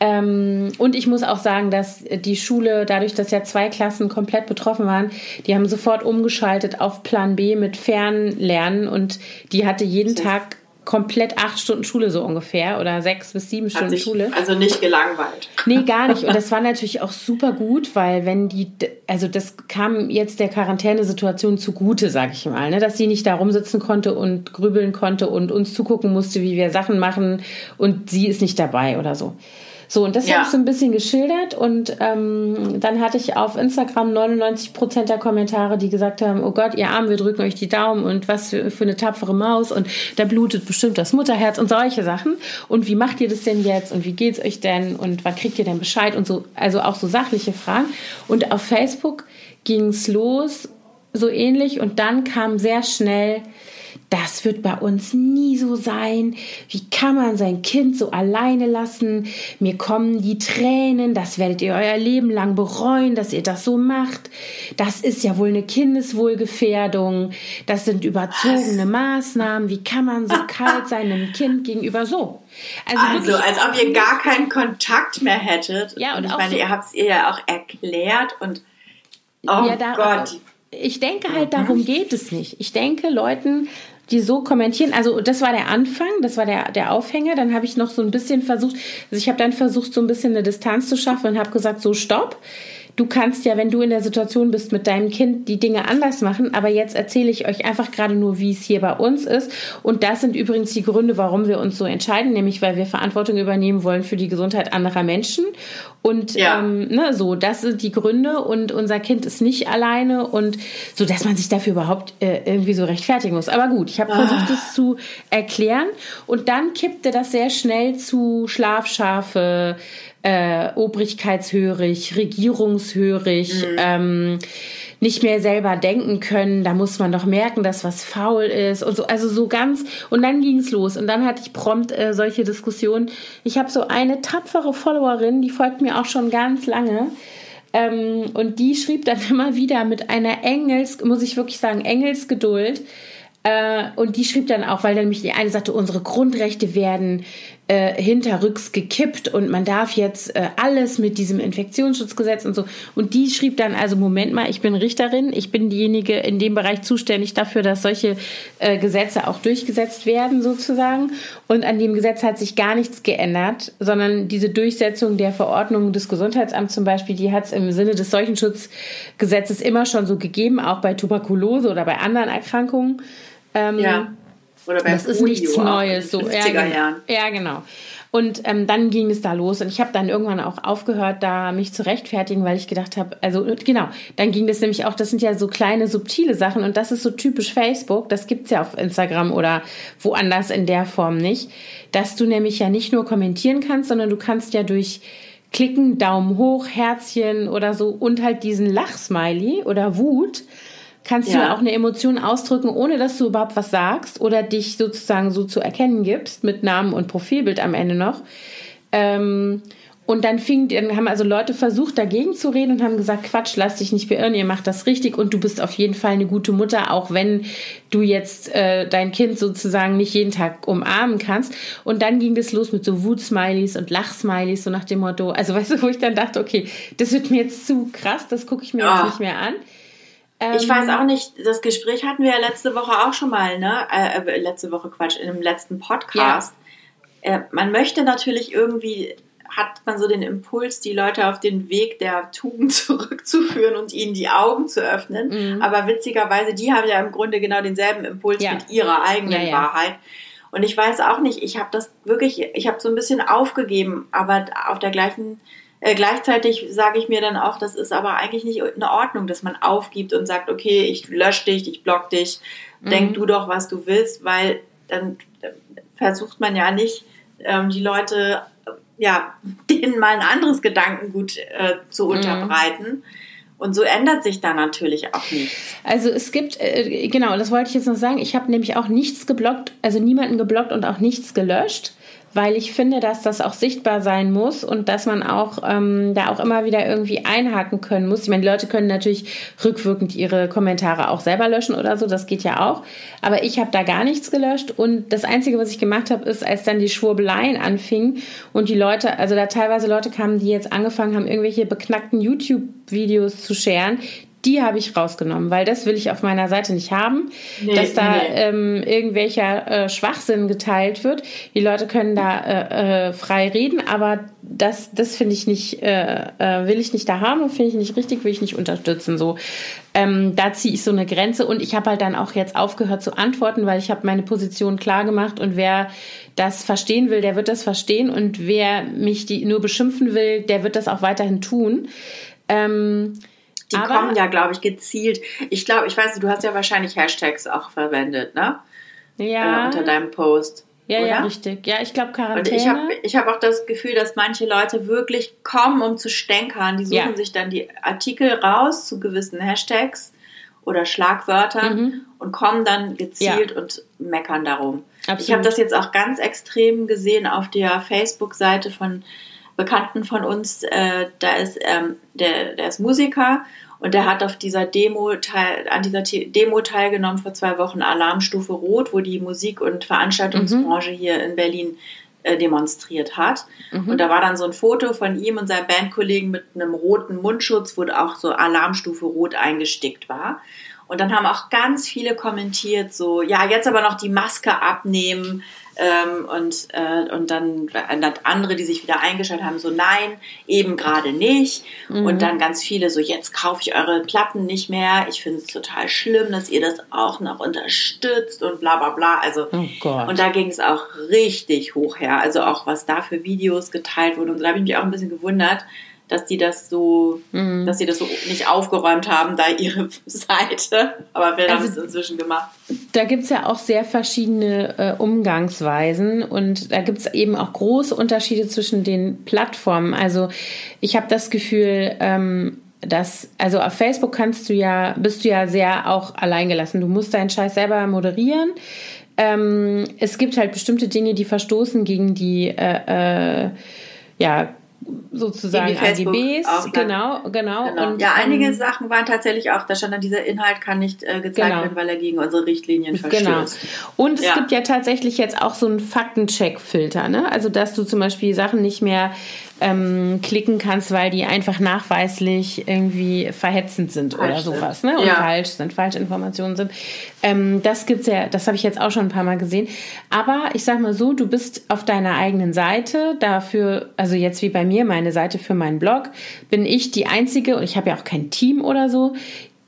Ähm, und ich muss auch sagen, dass die Schule, dadurch, dass ja zwei Klassen komplett betroffen waren, die haben sofort umgeschaltet auf Plan B mit Fernlernen und die hatte jeden Tag komplett acht Stunden Schule so ungefähr oder sechs bis sieben Hat Stunden Schule. Also nicht gelangweilt. Nee, gar nicht. Und das war natürlich auch super gut, weil wenn die, also das kam jetzt der Quarantänesituation zugute, sag ich mal, ne? dass sie nicht da rumsitzen konnte und grübeln konnte und uns zugucken musste, wie wir Sachen machen und sie ist nicht dabei oder so. So, und das ja. habe ich so ein bisschen geschildert und ähm, dann hatte ich auf Instagram 99 Prozent der Kommentare, die gesagt haben, oh Gott, ihr Arm, wir drücken euch die Daumen und was für, für eine tapfere Maus und da blutet bestimmt das Mutterherz und solche Sachen. Und wie macht ihr das denn jetzt und wie geht's euch denn und wann kriegt ihr denn Bescheid und so, also auch so sachliche Fragen. Und auf Facebook ging es los, so ähnlich und dann kam sehr schnell das wird bei uns nie so sein. Wie kann man sein Kind so alleine lassen? Mir kommen die Tränen, das werdet ihr euer Leben lang bereuen, dass ihr das so macht. Das ist ja wohl eine Kindeswohlgefährdung. Das sind überzogene? Maßnahmen. Wie kann man so kalt sein einem Kind gegenüber so? Also, also als ob ihr gar keinen Kontakt mehr hättet. Ja, und, und ich meine, so ihr habt es ihr ja auch erklärt und oh ja, da, Gott. Ich denke halt, darum geht es nicht. Ich denke, Leuten die so kommentieren. Also das war der Anfang, das war der, der Aufhänger. Dann habe ich noch so ein bisschen versucht, also ich habe dann versucht, so ein bisschen eine Distanz zu schaffen und habe gesagt, so stopp du kannst ja, wenn du in der Situation bist mit deinem Kind, die Dinge anders machen. Aber jetzt erzähle ich euch einfach gerade nur, wie es hier bei uns ist. Und das sind übrigens die Gründe, warum wir uns so entscheiden, nämlich weil wir Verantwortung übernehmen wollen für die Gesundheit anderer Menschen. Und ja. ähm, ne, so, das sind die Gründe. Und unser Kind ist nicht alleine und so, dass man sich dafür überhaupt äh, irgendwie so rechtfertigen muss. Aber gut, ich habe ah. versucht, es zu erklären. Und dann kippte das sehr schnell zu Schlafschafe, äh, obrigkeitshörig, regierungshörig, mhm. ähm, nicht mehr selber denken können. Da muss man doch merken, dass was faul ist und so. Also so ganz. Und dann ging es los. Und dann hatte ich prompt äh, solche Diskussionen. Ich habe so eine tapfere Followerin, die folgt mir auch schon ganz lange. Ähm, und die schrieb dann immer wieder mit einer Engels, muss ich wirklich sagen, Engelsgeduld. Äh, und die schrieb dann auch, weil dann mich die eine sagte, unsere Grundrechte werden äh, hinterrücks gekippt und man darf jetzt äh, alles mit diesem Infektionsschutzgesetz und so. Und die schrieb dann also, Moment mal, ich bin Richterin, ich bin diejenige in dem Bereich zuständig dafür, dass solche äh, Gesetze auch durchgesetzt werden sozusagen. Und an dem Gesetz hat sich gar nichts geändert, sondern diese Durchsetzung der Verordnung des Gesundheitsamts zum Beispiel, die hat es im Sinne des Seuchenschutzgesetzes immer schon so gegeben, auch bei Tuberkulose oder bei anderen Erkrankungen. Ähm, ja oder bei das ist nichts Neues. So, ja, genau. ja, genau. Und ähm, dann ging es da los und ich habe dann irgendwann auch aufgehört, da mich zu rechtfertigen, weil ich gedacht habe, also genau, dann ging das nämlich auch, das sind ja so kleine subtile Sachen und das ist so typisch Facebook, das gibt's ja auf Instagram oder woanders in der Form nicht, dass du nämlich ja nicht nur kommentieren kannst, sondern du kannst ja durch Klicken, Daumen hoch, Herzchen oder so und halt diesen Lachsmiley oder Wut kannst ja. du auch eine Emotion ausdrücken, ohne dass du überhaupt was sagst oder dich sozusagen so zu erkennen gibst mit Namen und Profilbild am Ende noch. Ähm, und dann fing, dann haben also Leute versucht, dagegen zu reden und haben gesagt, Quatsch, lass dich nicht beirren, ihr macht das richtig und du bist auf jeden Fall eine gute Mutter, auch wenn du jetzt äh, dein Kind sozusagen nicht jeden Tag umarmen kannst. Und dann ging das los mit so Wutsmileys und Lachsmileys, so nach dem Motto, also weißt du, wo ich dann dachte, okay, das wird mir jetzt zu krass, das gucke ich mir oh. jetzt nicht mehr an. Ähm, ich weiß auch nicht, das Gespräch hatten wir ja letzte Woche auch schon mal, ne? Äh, äh letzte Woche Quatsch, in dem letzten Podcast. Ja. Äh, man möchte natürlich irgendwie, hat man so den Impuls, die Leute auf den Weg der Tugend zurückzuführen und ihnen die Augen zu öffnen. Mhm. Aber witzigerweise, die haben ja im Grunde genau denselben Impuls ja. mit ihrer eigenen ja, Wahrheit. Und ich weiß auch nicht, ich habe das wirklich, ich habe so ein bisschen aufgegeben, aber auf der gleichen äh, gleichzeitig sage ich mir dann auch, das ist aber eigentlich nicht in Ordnung, dass man aufgibt und sagt, okay, ich lösche dich, ich block dich, mhm. denk du doch, was du willst, weil dann versucht man ja nicht, ähm, die Leute, ja, denen mal ein anderes Gedankengut äh, zu mhm. unterbreiten. Und so ändert sich da natürlich auch nichts. Also es gibt, äh, genau, das wollte ich jetzt noch sagen, ich habe nämlich auch nichts geblockt, also niemanden geblockt und auch nichts gelöscht weil ich finde, dass das auch sichtbar sein muss und dass man auch ähm, da auch immer wieder irgendwie einhaken können muss. Ich meine, die Leute können natürlich rückwirkend ihre Kommentare auch selber löschen oder so, das geht ja auch. Aber ich habe da gar nichts gelöscht und das Einzige, was ich gemacht habe, ist, als dann die Schwurbeleien anfingen und die Leute, also da teilweise Leute kamen, die jetzt angefangen haben, irgendwelche beknackten YouTube-Videos zu scheren, die habe ich rausgenommen, weil das will ich auf meiner Seite nicht haben, nee, dass da nee. ähm, irgendwelcher äh, Schwachsinn geteilt wird. Die Leute können da äh, äh, frei reden, aber das, das finde ich nicht, äh, äh, will ich nicht da haben und finde ich nicht richtig, will ich nicht unterstützen. So, ähm, da ziehe ich so eine Grenze und ich habe halt dann auch jetzt aufgehört zu antworten, weil ich habe meine Position klar gemacht und wer das verstehen will, der wird das verstehen und wer mich die nur beschimpfen will, der wird das auch weiterhin tun. Ähm, die aber, kommen ja, glaube ich, gezielt. Ich glaube, ich weiß, du hast ja wahrscheinlich Hashtags auch verwendet, ne? Ja. Äh, unter deinem Post. Ja, oder? ja, richtig. Ja, ich glaube Quarantäne. Und ich habe ich hab auch das Gefühl, dass manche Leute wirklich kommen, um zu stänkern. Die suchen ja. sich dann die Artikel raus zu gewissen Hashtags oder Schlagwörtern mhm. und kommen dann gezielt ja. und meckern darum. Absolut. Ich habe das jetzt auch ganz extrem gesehen auf der Facebook-Seite von Bekannten von uns. Äh, da ist ähm, der, der ist Musiker und der hat auf dieser Demo teil, an dieser Demo teilgenommen vor zwei Wochen Alarmstufe Rot, wo die Musik- und Veranstaltungsbranche mhm. hier in Berlin äh, demonstriert hat. Mhm. Und da war dann so ein Foto von ihm und seinem Bandkollegen mit einem roten Mundschutz, wo auch so Alarmstufe Rot eingestickt war. Und dann haben auch ganz viele kommentiert, so, ja, jetzt aber noch die Maske abnehmen, ähm, und, äh, und dann andere, die sich wieder eingeschaltet haben, so nein, eben gerade nicht. Mhm. Und dann ganz viele so, jetzt kaufe ich eure Platten nicht mehr. Ich finde es total schlimm, dass ihr das auch noch unterstützt und bla bla bla. Also, oh und da ging es auch richtig hoch her. Also auch was da für Videos geteilt wurden. Und da habe ich mich auch ein bisschen gewundert, dass die das so, mhm. dass sie das so nicht aufgeräumt haben, da ihre Seite. Aber wir also, haben es inzwischen gemacht. Da gibt es ja auch sehr verschiedene äh, Umgangsweisen und da gibt es eben auch große Unterschiede zwischen den Plattformen. Also ich habe das Gefühl, ähm, dass, also auf Facebook kannst du ja, bist du ja sehr auch alleingelassen. Du musst deinen Scheiß selber moderieren. Ähm, es gibt halt bestimmte Dinge, die verstoßen gegen die äh, äh, ja, sozusagen AGBs, genau, genau, genau. Und, ja, einige ähm, Sachen waren tatsächlich auch, da stand dann dieser Inhalt kann nicht äh, gezeigt genau. werden, weil er gegen unsere Richtlinien genau. verstößt. Genau. Und es ja. gibt ja tatsächlich jetzt auch so einen Faktencheck-Filter, ne? Also dass du zum Beispiel Sachen nicht mehr ähm, klicken kannst, weil die einfach nachweislich irgendwie verhetzend sind falsch oder sowas, ne? Und ja. falsch sind, falsche Informationen sind. Ähm, das gibt's ja, das habe ich jetzt auch schon ein paar Mal gesehen. Aber ich sag mal so, du bist auf deiner eigenen Seite dafür, also jetzt wie bei mir, meine Seite für meinen Blog, bin ich die einzige und ich habe ja auch kein Team oder so,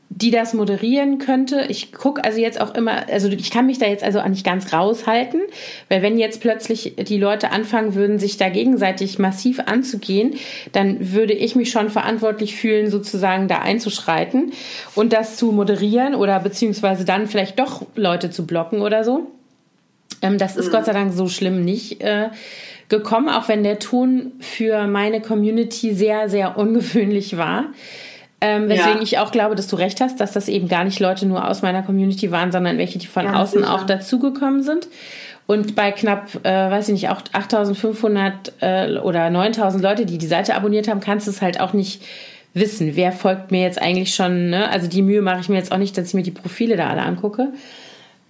die das moderieren könnte. Ich gucke also jetzt auch immer, also ich kann mich da jetzt also auch nicht ganz raushalten, weil wenn jetzt plötzlich die Leute anfangen würden, sich da gegenseitig massiv anzugehen, dann würde ich mich schon verantwortlich fühlen, sozusagen da einzuschreiten und das zu moderieren oder beziehungsweise dann vielleicht doch Leute zu blocken oder so. Ähm, das ist mhm. Gott sei Dank so schlimm nicht äh, gekommen, auch wenn der Ton für meine Community sehr, sehr ungewöhnlich war. Ähm, weswegen ja. ich auch glaube, dass du recht hast, dass das eben gar nicht Leute nur aus meiner Community waren, sondern welche, die von Ganz außen sicher. auch dazugekommen sind. Und bei knapp, äh, weiß ich nicht, auch 8500 äh, oder 9000 Leute, die die Seite abonniert haben, kannst du es halt auch nicht wissen. Wer folgt mir jetzt eigentlich schon? Ne? Also die Mühe mache ich mir jetzt auch nicht, dass ich mir die Profile da alle angucke.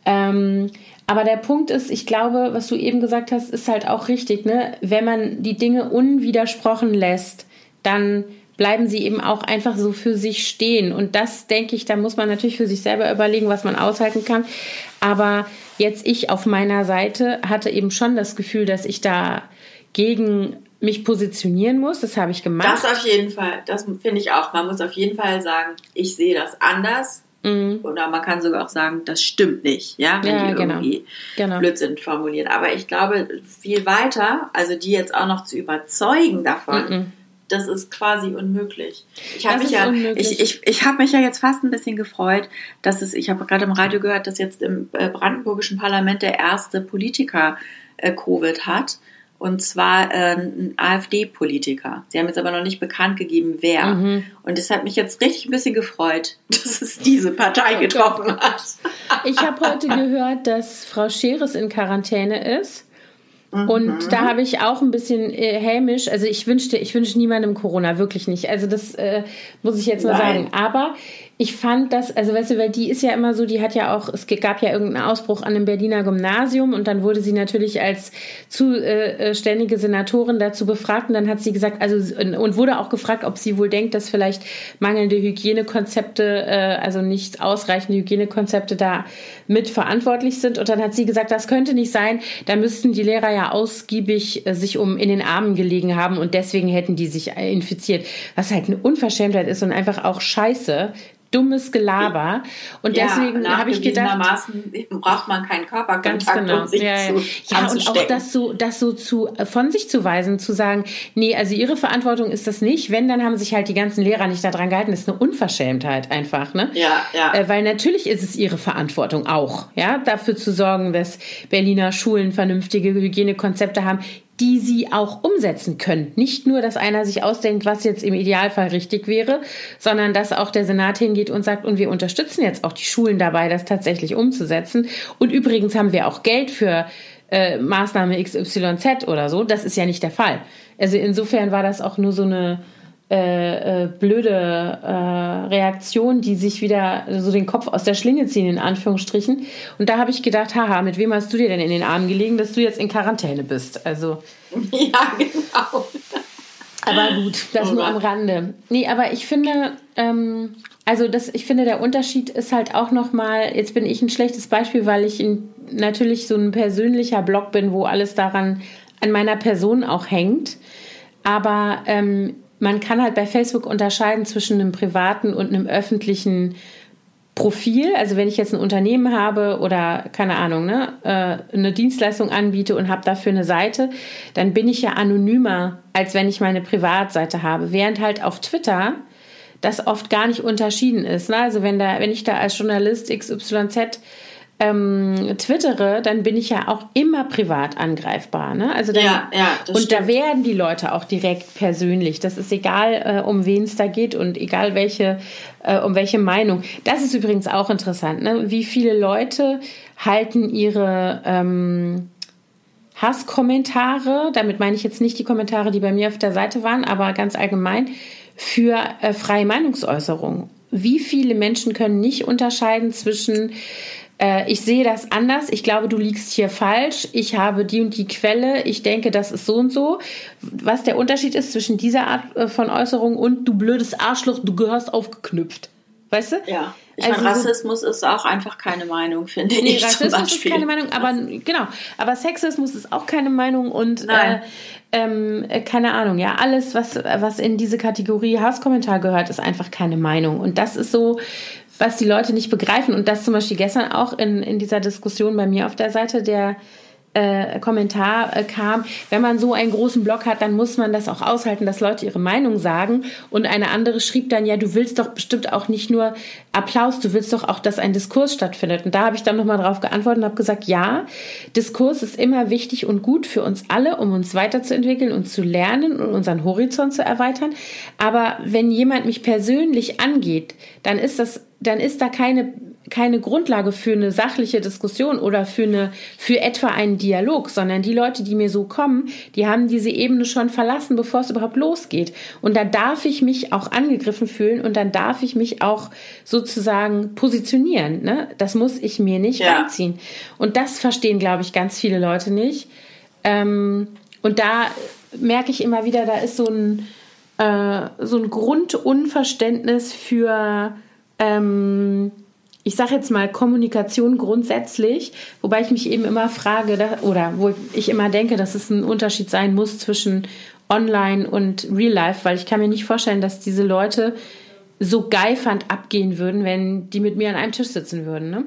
Ähm, aber der Punkt ist, ich glaube, was du eben gesagt hast, ist halt auch richtig. Ne? Wenn man die Dinge unwidersprochen lässt, dann bleiben sie eben auch einfach so für sich stehen. Und das denke ich, da muss man natürlich für sich selber überlegen, was man aushalten kann. Aber jetzt ich auf meiner Seite hatte eben schon das Gefühl, dass ich da gegen mich positionieren muss. Das habe ich gemacht. Das auf jeden Fall. Das finde ich auch. Man muss auf jeden Fall sagen, ich sehe das anders. Mhm. Oder man kann sogar auch sagen, das stimmt nicht, ja, wenn ja, die genau. irgendwie genau. Blödsinn formulieren. Aber ich glaube, viel weiter, also die jetzt auch noch zu überzeugen davon, mhm das ist quasi unmöglich. Ich habe mich ja, ich, ich, ich habe mich ja jetzt fast ein bisschen gefreut, dass es, ich habe gerade im Radio gehört, dass jetzt im äh, brandenburgischen Parlament der erste Politiker äh, Covid hat. Und zwar äh, ein AfD-Politiker. Sie haben jetzt aber noch nicht bekannt gegeben, wer. Mhm. Und es hat mich jetzt richtig ein bisschen gefreut, dass es diese Partei getroffen hat. Ich habe heute gehört, dass Frau Scheres in Quarantäne ist Und mhm. da habe ich auch ein bisschen äh, hämisch, also ich wünschte, ich wünsche niemandem Corona, wirklich nicht. Also das äh, muss ich jetzt mal sagen. Aber ich fand das, also weißt du, weil die ist ja immer so, die hat ja auch, es gab ja irgendeinen Ausbruch an einem Berliner Gymnasium und dann wurde sie natürlich als zuständige äh, Senatorin dazu befragt und dann hat sie gesagt, also und wurde auch gefragt, ob sie wohl denkt, dass vielleicht mangelnde Hygienekonzepte, äh, also nicht ausreichende Hygienekonzepte da mitverantwortlich sind. Und dann hat sie gesagt, das könnte nicht sein, da müssten die Lehrer ja ausgiebig äh, sich um in den Armen gelegen haben und deswegen hätten die sich infiziert, was halt eine Unverschämtheit ist und einfach auch scheiße dummes Gelaber. Und ja, deswegen habe ich gedacht. braucht man keinen Körperkontakt, ganz genau. um sich ja, zu Ja, und auch das so, das so zu, von sich zu weisen, zu sagen, nee, also ihre Verantwortung ist das nicht. Wenn, dann haben sich halt die ganzen Lehrer nicht daran gehalten. Das ist eine Unverschämtheit einfach, ne? Ja, ja. Äh, weil natürlich ist es ihre Verantwortung auch, ja, dafür zu sorgen, dass Berliner Schulen vernünftige Hygienekonzepte haben die sie auch umsetzen können. Nicht nur, dass einer sich ausdenkt, was jetzt im Idealfall richtig wäre, sondern dass auch der Senat hingeht und sagt, und wir unterstützen jetzt auch die Schulen dabei, das tatsächlich umzusetzen. Und übrigens haben wir auch Geld für äh, Maßnahme XYZ oder so. Das ist ja nicht der Fall. Also insofern war das auch nur so eine äh, äh, blöde äh, Reaktion, die sich wieder so den Kopf aus der Schlinge ziehen, in Anführungsstrichen. Und da habe ich gedacht, haha, mit wem hast du dir denn in den Armen gelegen, dass du jetzt in Quarantäne bist? Also. Ja, genau. Aber gut, das oh nur am Rande. Nee, aber ich finde, ähm, also das, ich finde, der Unterschied ist halt auch nochmal, jetzt bin ich ein schlechtes Beispiel, weil ich in, natürlich so ein persönlicher Blog bin, wo alles daran an meiner Person auch hängt. Aber ähm, man kann halt bei Facebook unterscheiden zwischen einem privaten und einem öffentlichen Profil. Also wenn ich jetzt ein Unternehmen habe oder keine Ahnung, ne, äh, eine Dienstleistung anbiete und habe dafür eine Seite, dann bin ich ja anonymer, als wenn ich meine Privatseite habe. Während halt auf Twitter das oft gar nicht unterschieden ist. Ne? Also wenn da, wenn ich da als Journalist XYZ ähm, twittere, dann bin ich ja auch immer privat angreifbar. Ne? Also dann, ja, ja, und stimmt. da werden die Leute auch direkt persönlich. Das ist egal, äh, um wen es da geht und egal welche, äh, um welche Meinung. Das ist übrigens auch interessant. Ne? Wie viele Leute halten ihre ähm, Hasskommentare, damit meine ich jetzt nicht die Kommentare, die bei mir auf der Seite waren, aber ganz allgemein, für äh, freie Meinungsäußerung. Wie viele Menschen können nicht unterscheiden zwischen äh, ich sehe das anders, ich glaube, du liegst hier falsch, ich habe die und die Quelle, ich denke, das ist so und so. Was der Unterschied ist zwischen dieser Art äh, von Äußerung und du blödes Arschloch, du gehörst aufgeknüpft. Weißt du? Ja. Ich also meine, Rassismus so, ist auch einfach keine Meinung, finde nee, ich. Rassismus ist keine Meinung, aber genau. Aber Sexismus ist auch keine Meinung und äh, ähm, äh, keine Ahnung, ja, alles, was, was in diese Kategorie Hasskommentar gehört, ist einfach keine Meinung. Und das ist so, was die Leute nicht begreifen. Und das zum Beispiel gestern auch in, in dieser Diskussion bei mir auf der Seite der äh, Kommentar äh, kam, wenn man so einen großen Blog hat, dann muss man das auch aushalten, dass Leute ihre Meinung sagen. Und eine andere schrieb dann, ja, du willst doch bestimmt auch nicht nur Applaus, du willst doch auch, dass ein Diskurs stattfindet. Und da habe ich dann nochmal drauf geantwortet und habe gesagt, ja, Diskurs ist immer wichtig und gut für uns alle, um uns weiterzuentwickeln und zu lernen und unseren Horizont zu erweitern. Aber wenn jemand mich persönlich angeht, dann ist das, dann ist da keine keine Grundlage für eine sachliche Diskussion oder für eine für etwa einen Dialog, sondern die Leute, die mir so kommen, die haben diese Ebene schon verlassen, bevor es überhaupt losgeht. Und da darf ich mich auch angegriffen fühlen und dann darf ich mich auch sozusagen positionieren. Ne? Das muss ich mir nicht ja. reinziehen. Und das verstehen, glaube ich, ganz viele Leute nicht. Ähm, und da merke ich immer wieder, da ist so ein äh, so ein Grundunverständnis für ähm, ich sage jetzt mal Kommunikation grundsätzlich, wobei ich mich eben immer frage oder wo ich immer denke, dass es ein Unterschied sein muss zwischen Online und Real Life, weil ich kann mir nicht vorstellen, dass diese Leute so geifernd abgehen würden, wenn die mit mir an einem Tisch sitzen würden. Ne?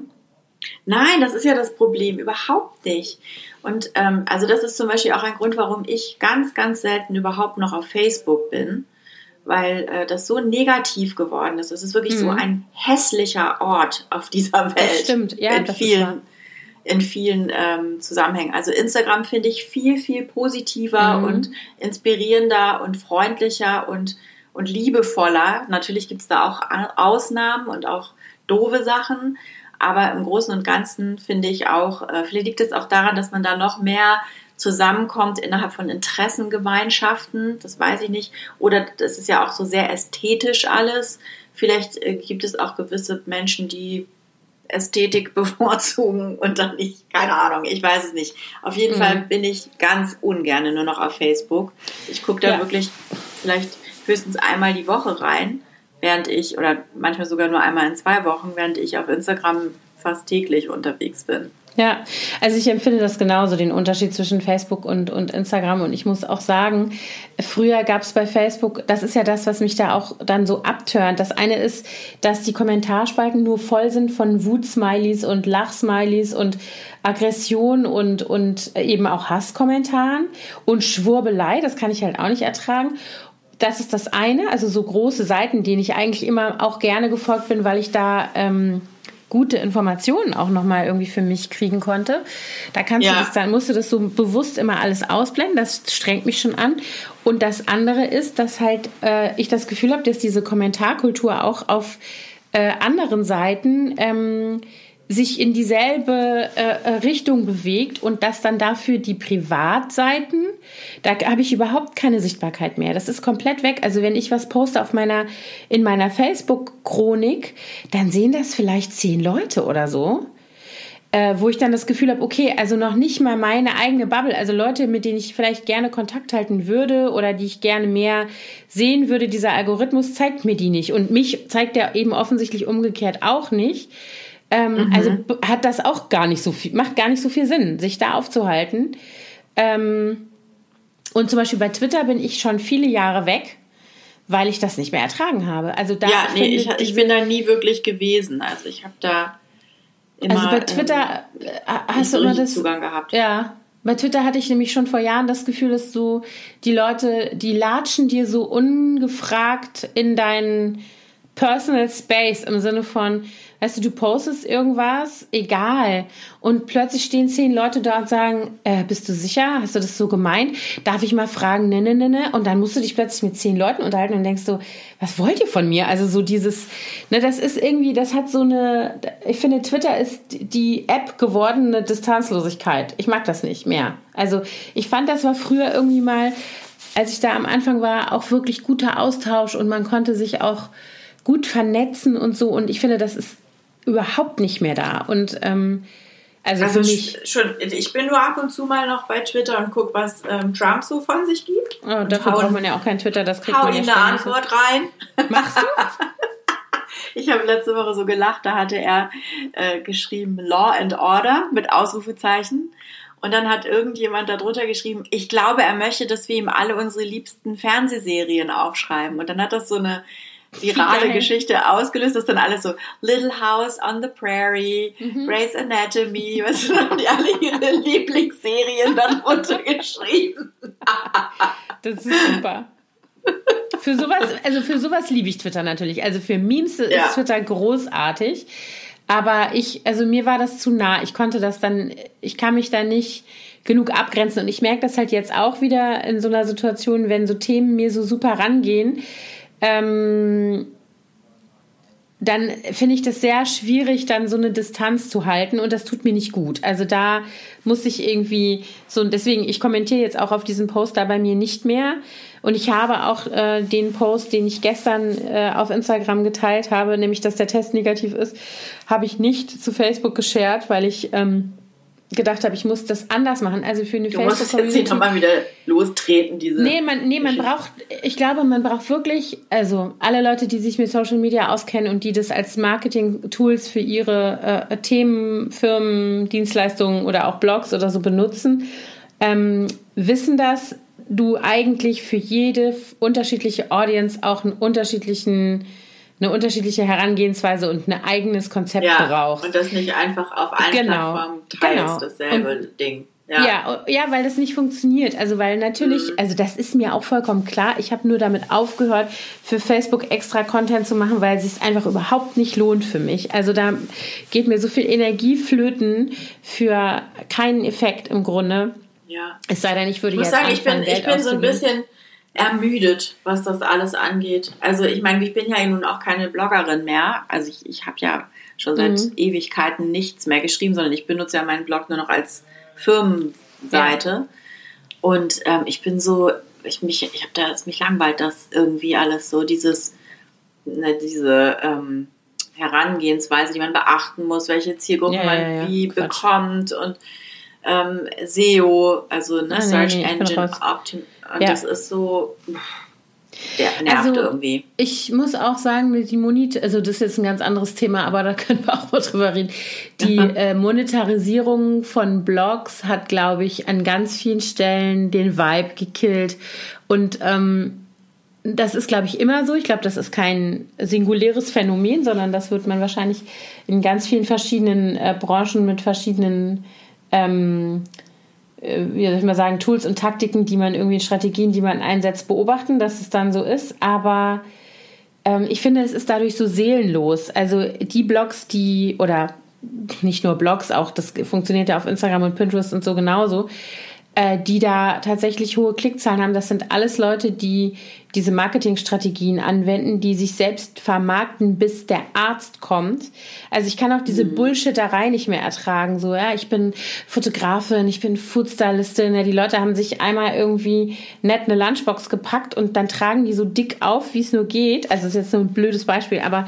Nein, das ist ja das Problem, überhaupt nicht. Und ähm, also das ist zum Beispiel auch ein Grund, warum ich ganz, ganz selten überhaupt noch auf Facebook bin weil äh, das so negativ geworden ist. Es ist wirklich mhm. so ein hässlicher Ort auf dieser Welt. Das stimmt, ja. In vielen, in vielen ähm, Zusammenhängen. Also Instagram finde ich viel, viel positiver mhm. und inspirierender und freundlicher und, und liebevoller. Natürlich gibt es da auch Ausnahmen und auch doofe Sachen. Aber im Großen und Ganzen finde ich auch, äh, vielleicht liegt es auch daran, dass man da noch mehr zusammenkommt innerhalb von Interessengemeinschaften, das weiß ich nicht. Oder das ist ja auch so sehr ästhetisch alles. Vielleicht äh, gibt es auch gewisse Menschen, die Ästhetik bevorzugen und dann nicht, keine Ahnung, ich weiß es nicht. Auf jeden mhm. Fall bin ich ganz ungern nur noch auf Facebook. Ich gucke da ja. wirklich vielleicht höchstens einmal die Woche rein, während ich, oder manchmal sogar nur einmal in zwei Wochen, während ich auf Instagram fast täglich unterwegs bin. Ja, also ich empfinde das genauso, den Unterschied zwischen Facebook und, und Instagram. Und ich muss auch sagen, früher gab es bei Facebook, das ist ja das, was mich da auch dann so abturnt. Das eine ist, dass die Kommentarspalten nur voll sind von Wut-Smileys und Lach-Smileys und Aggression und, und eben auch Hasskommentaren und Schwurbelei, das kann ich halt auch nicht ertragen. Das ist das eine, also so große Seiten, denen ich eigentlich immer auch gerne gefolgt bin, weil ich da... Ähm, gute Informationen auch nochmal irgendwie für mich kriegen konnte. Da kannst ja. du das dann, musst du das so bewusst immer alles ausblenden. Das strengt mich schon an. Und das andere ist, dass halt äh, ich das Gefühl habe, dass diese Kommentarkultur auch auf äh, anderen Seiten ähm, sich in dieselbe äh, äh, Richtung bewegt und dass dann dafür die Privatseiten, da habe ich überhaupt keine Sichtbarkeit mehr. Das ist komplett weg. Also wenn ich was poste auf meiner, in meiner Facebook-Chronik, dann sehen das vielleicht zehn Leute oder so. Äh, wo ich dann das Gefühl habe, okay, also noch nicht mal meine eigene Bubble, also Leute, mit denen ich vielleicht gerne Kontakt halten würde oder die ich gerne mehr sehen würde, dieser Algorithmus zeigt mir die nicht. Und mich zeigt er eben offensichtlich umgekehrt auch nicht. Ähm, mhm. Also hat das auch gar nicht so viel, macht gar nicht so viel Sinn, sich da aufzuhalten. Ähm, und zum Beispiel bei Twitter bin ich schon viele Jahre weg, weil ich das nicht mehr ertragen habe. Also da ja, nee, ich, ich bin da nie wirklich gewesen. Also ich habe da immer also bei Twitter ähm, hast du immer das Zugang gehabt. Ja, bei Twitter hatte ich nämlich schon vor Jahren das Gefühl, dass du die Leute, die latschen dir so ungefragt in deinen Personal Space im Sinne von, weißt du, du postest irgendwas, egal. Und plötzlich stehen zehn Leute da und sagen, äh, bist du sicher? Hast du das so gemeint? Darf ich mal fragen, ne, ne, ne, ne? Und dann musst du dich plötzlich mit zehn Leuten unterhalten und denkst so, was wollt ihr von mir? Also so dieses, ne, das ist irgendwie, das hat so eine, ich finde, Twitter ist die App gewordene Distanzlosigkeit. Ich mag das nicht mehr. Also ich fand, das war früher irgendwie mal, als ich da am Anfang war, auch wirklich guter Austausch und man konnte sich auch gut vernetzen und so. Und ich finde, das ist überhaupt nicht mehr da. Und ähm, also, also mich, schon, ich bin nur ab und zu mal noch bei Twitter und gucke, was ähm, Trump so von sich gibt. Oh, dafür braucht man ja auch kein Twitter, das kriegt hau man ja eine Antwort rein. Machst du? ich habe letzte Woche so gelacht, da hatte er äh, geschrieben Law and Order mit Ausrufezeichen. Und dann hat irgendjemand darunter geschrieben, ich glaube, er möchte, dass wir ihm alle unsere liebsten Fernsehserien aufschreiben. Und dann hat das so eine virale Geschichte ausgelöst, das ist dann alles so Little House on the Prairie, mhm. Grey's Anatomy, was haben die alle ihre Lieblingsserien darunter geschrieben. das ist super. Für sowas, also für sowas liebe ich Twitter natürlich. Also für Memes ist ja. Twitter großartig. Aber ich, also mir war das zu nah. Ich konnte das dann, ich kann mich da nicht genug abgrenzen. Und ich merke das halt jetzt auch wieder in so einer Situation, wenn so Themen mir so super rangehen, ähm, dann finde ich das sehr schwierig, dann so eine Distanz zu halten und das tut mir nicht gut. Also da muss ich irgendwie so, deswegen, ich kommentiere jetzt auch auf diesen Post da bei mir nicht mehr. Und ich habe auch äh, den Post, den ich gestern äh, auf Instagram geteilt habe, nämlich dass der Test negativ ist, habe ich nicht zu Facebook geshared, weil ich ähm, gedacht habe, ich muss das anders machen. Also für eine du Facebook musst jetzt nicht nochmal wieder lostreten, diese. Nee, man, nee, man braucht, ich glaube, man braucht wirklich, also alle Leute, die sich mit Social Media auskennen und die das als Marketing-Tools für ihre äh, Themen, Firmen, Dienstleistungen oder auch Blogs oder so benutzen, ähm, wissen das, du eigentlich für jede unterschiedliche Audience auch einen unterschiedlichen eine unterschiedliche Herangehensweise und ein eigenes Konzept ja, braucht. Und das nicht einfach auf allen genau, Plattformen teilst, genau. dasselbe und, Ding. Ja. ja. ja, weil das nicht funktioniert. Also weil natürlich, mhm. also das ist mir auch vollkommen klar. Ich habe nur damit aufgehört, für Facebook extra Content zu machen, weil es sich einfach überhaupt nicht lohnt für mich. Also da geht mir so viel Energie flöten für keinen Effekt im Grunde. Ja. Es sei denn, ich würde ich muss jetzt sagen, ich bin, Geld ich bin so ein bisschen ermüdet, was das alles angeht. Also ich meine, ich bin ja nun auch keine Bloggerin mehr. Also ich, ich habe ja schon seit mhm. Ewigkeiten nichts mehr geschrieben, sondern ich benutze ja meinen Blog nur noch als Firmenseite. Und ähm, ich bin so, ich mich, ich habe da mich langweilt, das irgendwie alles so, dieses, ne, diese ähm, Herangehensweise, die man beachten muss, welche Zielgruppe ja, man ja, wie Quatsch. bekommt und ähm, SEO, also ne, ah, Search Engine Optim und das ist so. Der nervt also, irgendwie. Ich muss auch sagen, die Monet also das ist jetzt ein ganz anderes Thema, aber da können wir auch mal drüber reden. Die äh, Monetarisierung von Blogs hat, glaube ich, an ganz vielen Stellen den Vibe gekillt. Und ähm, das ist, glaube ich, immer so. Ich glaube, das ist kein singuläres Phänomen, sondern das wird man wahrscheinlich in ganz vielen verschiedenen äh, Branchen mit verschiedenen ähm, äh, wie soll ich mal sagen, Tools und Taktiken, die man irgendwie, Strategien, die man einsetzt, beobachten, dass es dann so ist. Aber ähm, ich finde, es ist dadurch so seelenlos. Also die Blogs, die, oder nicht nur Blogs, auch das funktioniert ja auf Instagram und Pinterest und so genauso, äh, die da tatsächlich hohe Klickzahlen haben, das sind alles Leute, die diese Marketingstrategien anwenden, die sich selbst vermarkten, bis der Arzt kommt. Also ich kann auch diese mhm. Bullshitterei nicht mehr ertragen. So, ja, ich bin Fotografin, ich bin Foodstylistin. Ja, die Leute haben sich einmal irgendwie nett eine Lunchbox gepackt und dann tragen die so dick auf, wie es nur geht. Also das ist jetzt so ein blödes Beispiel, aber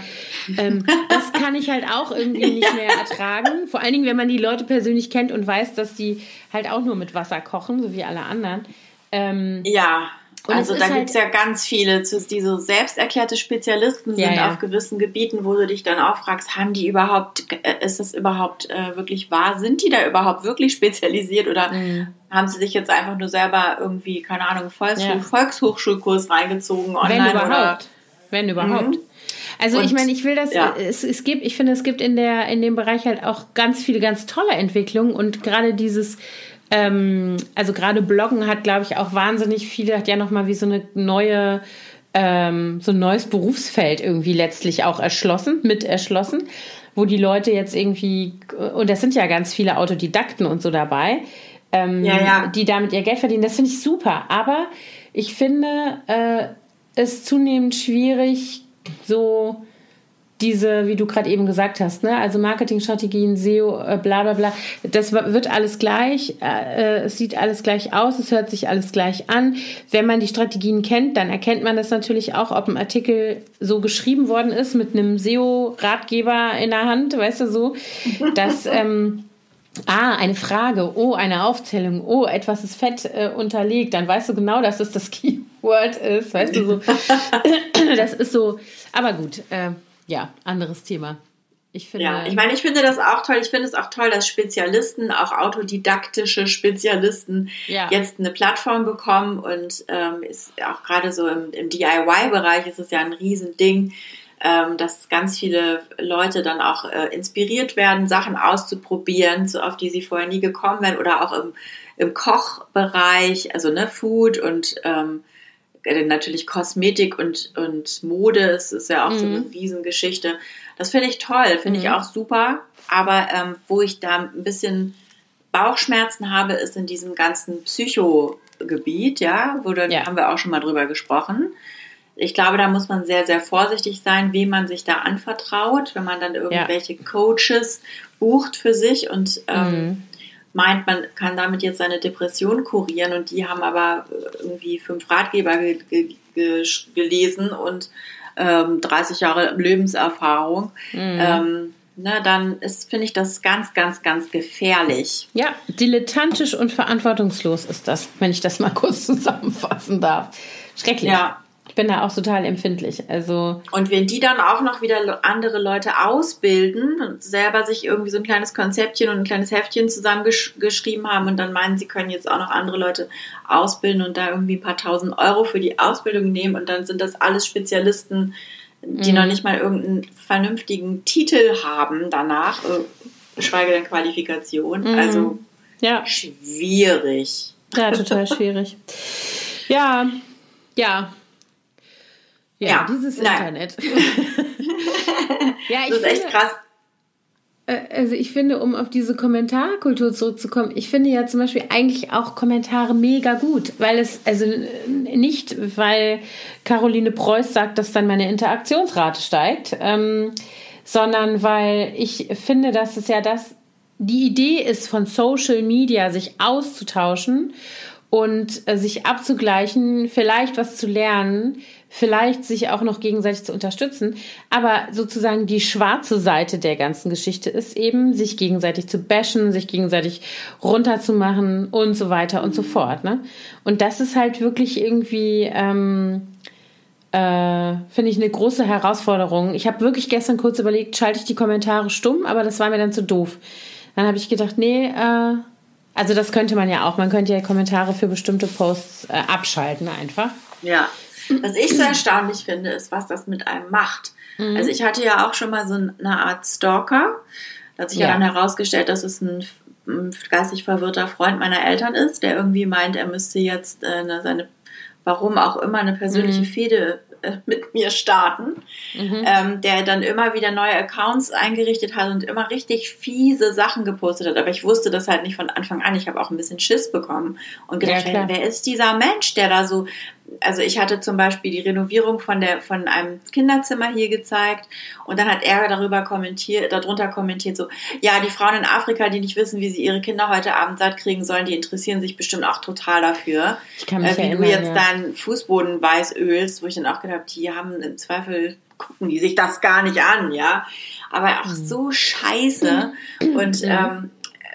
ähm, das kann ich halt auch irgendwie nicht mehr ertragen. Vor allen Dingen, wenn man die Leute persönlich kennt und weiß, dass die halt auch nur mit Wasser kochen, so wie alle anderen. Ähm, ja. Und also da halt gibt es ja ganz viele, die so selbsterklärte Spezialisten sind ja, auf gewissen Gebieten, wo du dich dann auch fragst, haben die überhaupt, äh, ist das überhaupt äh, wirklich wahr? Sind die da überhaupt wirklich spezialisiert oder mhm. haben sie sich jetzt einfach nur selber irgendwie, keine Ahnung, Volkshoch ja. Volkshochschulkurs reingezogen online? Wenn überhaupt. Oder? Wenn überhaupt. Mhm. Also Und, ich meine, ich will das, ja. es, es gibt, ich finde, es gibt in der, in dem Bereich halt auch ganz viele ganz tolle Entwicklungen und gerade dieses, ähm, also gerade Bloggen hat, glaube ich, auch wahnsinnig viele, hat ja nochmal wie so eine neue, ähm, so ein neues Berufsfeld irgendwie letztlich auch erschlossen, mit erschlossen, wo die Leute jetzt irgendwie, und das sind ja ganz viele Autodidakten und so dabei, ähm, ja, ja. die damit ihr Geld verdienen. Das finde ich super. Aber ich finde äh, es zunehmend schwierig, so diese, wie du gerade eben gesagt hast, ne? also Marketingstrategien, SEO, äh, bla bla bla, das wird alles gleich, äh, es sieht alles gleich aus, es hört sich alles gleich an. Wenn man die Strategien kennt, dann erkennt man das natürlich auch, ob ein Artikel so geschrieben worden ist mit einem SEO-Ratgeber in der Hand, weißt du so, dass ähm, Ah, eine Frage. Oh, eine Aufzählung. Oh, etwas ist fett äh, unterlegt. Dann weißt du genau, dass es das Keyword ist. Weißt du so. das ist so. Aber gut. Äh, ja, anderes Thema. Ich finde, ja, ich meine, ich finde das auch toll. Ich finde es auch toll, dass Spezialisten, auch autodidaktische Spezialisten, ja. jetzt eine Plattform bekommen und ähm, ist auch gerade so im, im DIY-Bereich ist es ja ein Riesending, ähm, dass ganz viele Leute dann auch äh, inspiriert werden, Sachen auszuprobieren, so auf die sie vorher nie gekommen wären oder auch im, im Kochbereich, also ne Food und ähm, äh, natürlich Kosmetik und, und Mode, es ist ja auch mhm. so eine mhm. Riesengeschichte. Das finde ich toll, finde mhm. ich auch super. Aber ähm, wo ich da ein bisschen Bauchschmerzen habe, ist in diesem ganzen Psychogebiet, ja, wo da ja. haben wir auch schon mal drüber gesprochen. Ich glaube, da muss man sehr, sehr vorsichtig sein, wem man sich da anvertraut, wenn man dann irgendwelche ja. Coaches bucht für sich und ähm, mhm meint, man kann damit jetzt seine Depression kurieren und die haben aber äh, irgendwie fünf Ratgeber ge ge ge gelesen und ähm, 30 Jahre Lebenserfahrung. Mhm. Ähm, ne, dann ist, finde ich das ganz, ganz, ganz gefährlich. Ja, dilettantisch und verantwortungslos ist das, wenn ich das mal kurz zusammenfassen darf. Schrecklich. Ja. Ich bin da auch total empfindlich. Also und wenn die dann auch noch wieder andere Leute ausbilden und selber sich irgendwie so ein kleines Konzeptchen und ein kleines Heftchen zusammengeschrieben haben und dann meinen, sie können jetzt auch noch andere Leute ausbilden und da irgendwie ein paar tausend Euro für die Ausbildung nehmen und dann sind das alles Spezialisten, die mhm. noch nicht mal irgendeinen vernünftigen Titel haben danach, äh, geschweige denn Qualifikation. Mhm. Also ja. schwierig. Ja, total schwierig. Ja, ja, ja, ja dieses nein. Internet. ja, ich das ist finde, echt krass. Äh, also ich finde, um auf diese Kommentarkultur zurückzukommen, ich finde ja zum Beispiel eigentlich auch Kommentare mega gut, weil es, also nicht, weil Caroline Preuß sagt, dass dann meine Interaktionsrate steigt, ähm, sondern weil ich finde, dass es ja das, die Idee ist von Social Media, sich auszutauschen und äh, sich abzugleichen, vielleicht was zu lernen, vielleicht sich auch noch gegenseitig zu unterstützen. Aber sozusagen die schwarze Seite der ganzen Geschichte ist eben, sich gegenseitig zu bashen, sich gegenseitig runterzumachen und so weiter und so fort. Ne? Und das ist halt wirklich irgendwie, ähm, äh, finde ich, eine große Herausforderung. Ich habe wirklich gestern kurz überlegt, schalte ich die Kommentare stumm, aber das war mir dann zu doof. Dann habe ich gedacht, nee, äh, also das könnte man ja auch. Man könnte ja Kommentare für bestimmte Posts äh, abschalten einfach. Ja. Was ich so erstaunlich finde, ist, was das mit einem macht. Mhm. Also ich hatte ja auch schon mal so eine Art Stalker. Da hat sich ja. ja dann herausgestellt, dass es ein, geistig verwirrter Freund meiner Eltern ist, der irgendwie meint, er müsste jetzt äh, seine, warum auch immer, eine persönliche mhm. Fehde äh, mit mir starten, mhm. ähm, der dann immer wieder neue Accounts eingerichtet hat und immer richtig fiese Sachen gepostet hat. Aber ich wusste das halt nicht von Anfang an. Ich habe auch ein bisschen Schiss bekommen und gedacht, ja, wer ist dieser Mensch, der da so also ich hatte zum Beispiel die Renovierung von der von einem Kinderzimmer hier gezeigt und dann hat er darüber kommentiert, darunter kommentiert so, ja, die Frauen in Afrika, die nicht wissen, wie sie ihre Kinder heute Abend satt kriegen sollen, die interessieren sich bestimmt auch total dafür, ich kann mich äh, wie erinnern, du jetzt ja. deinen Fußboden weiß ölst, wo ich dann auch gedacht habe, die haben im Zweifel gucken die sich das gar nicht an, ja, aber auch mhm. so scheiße und ähm,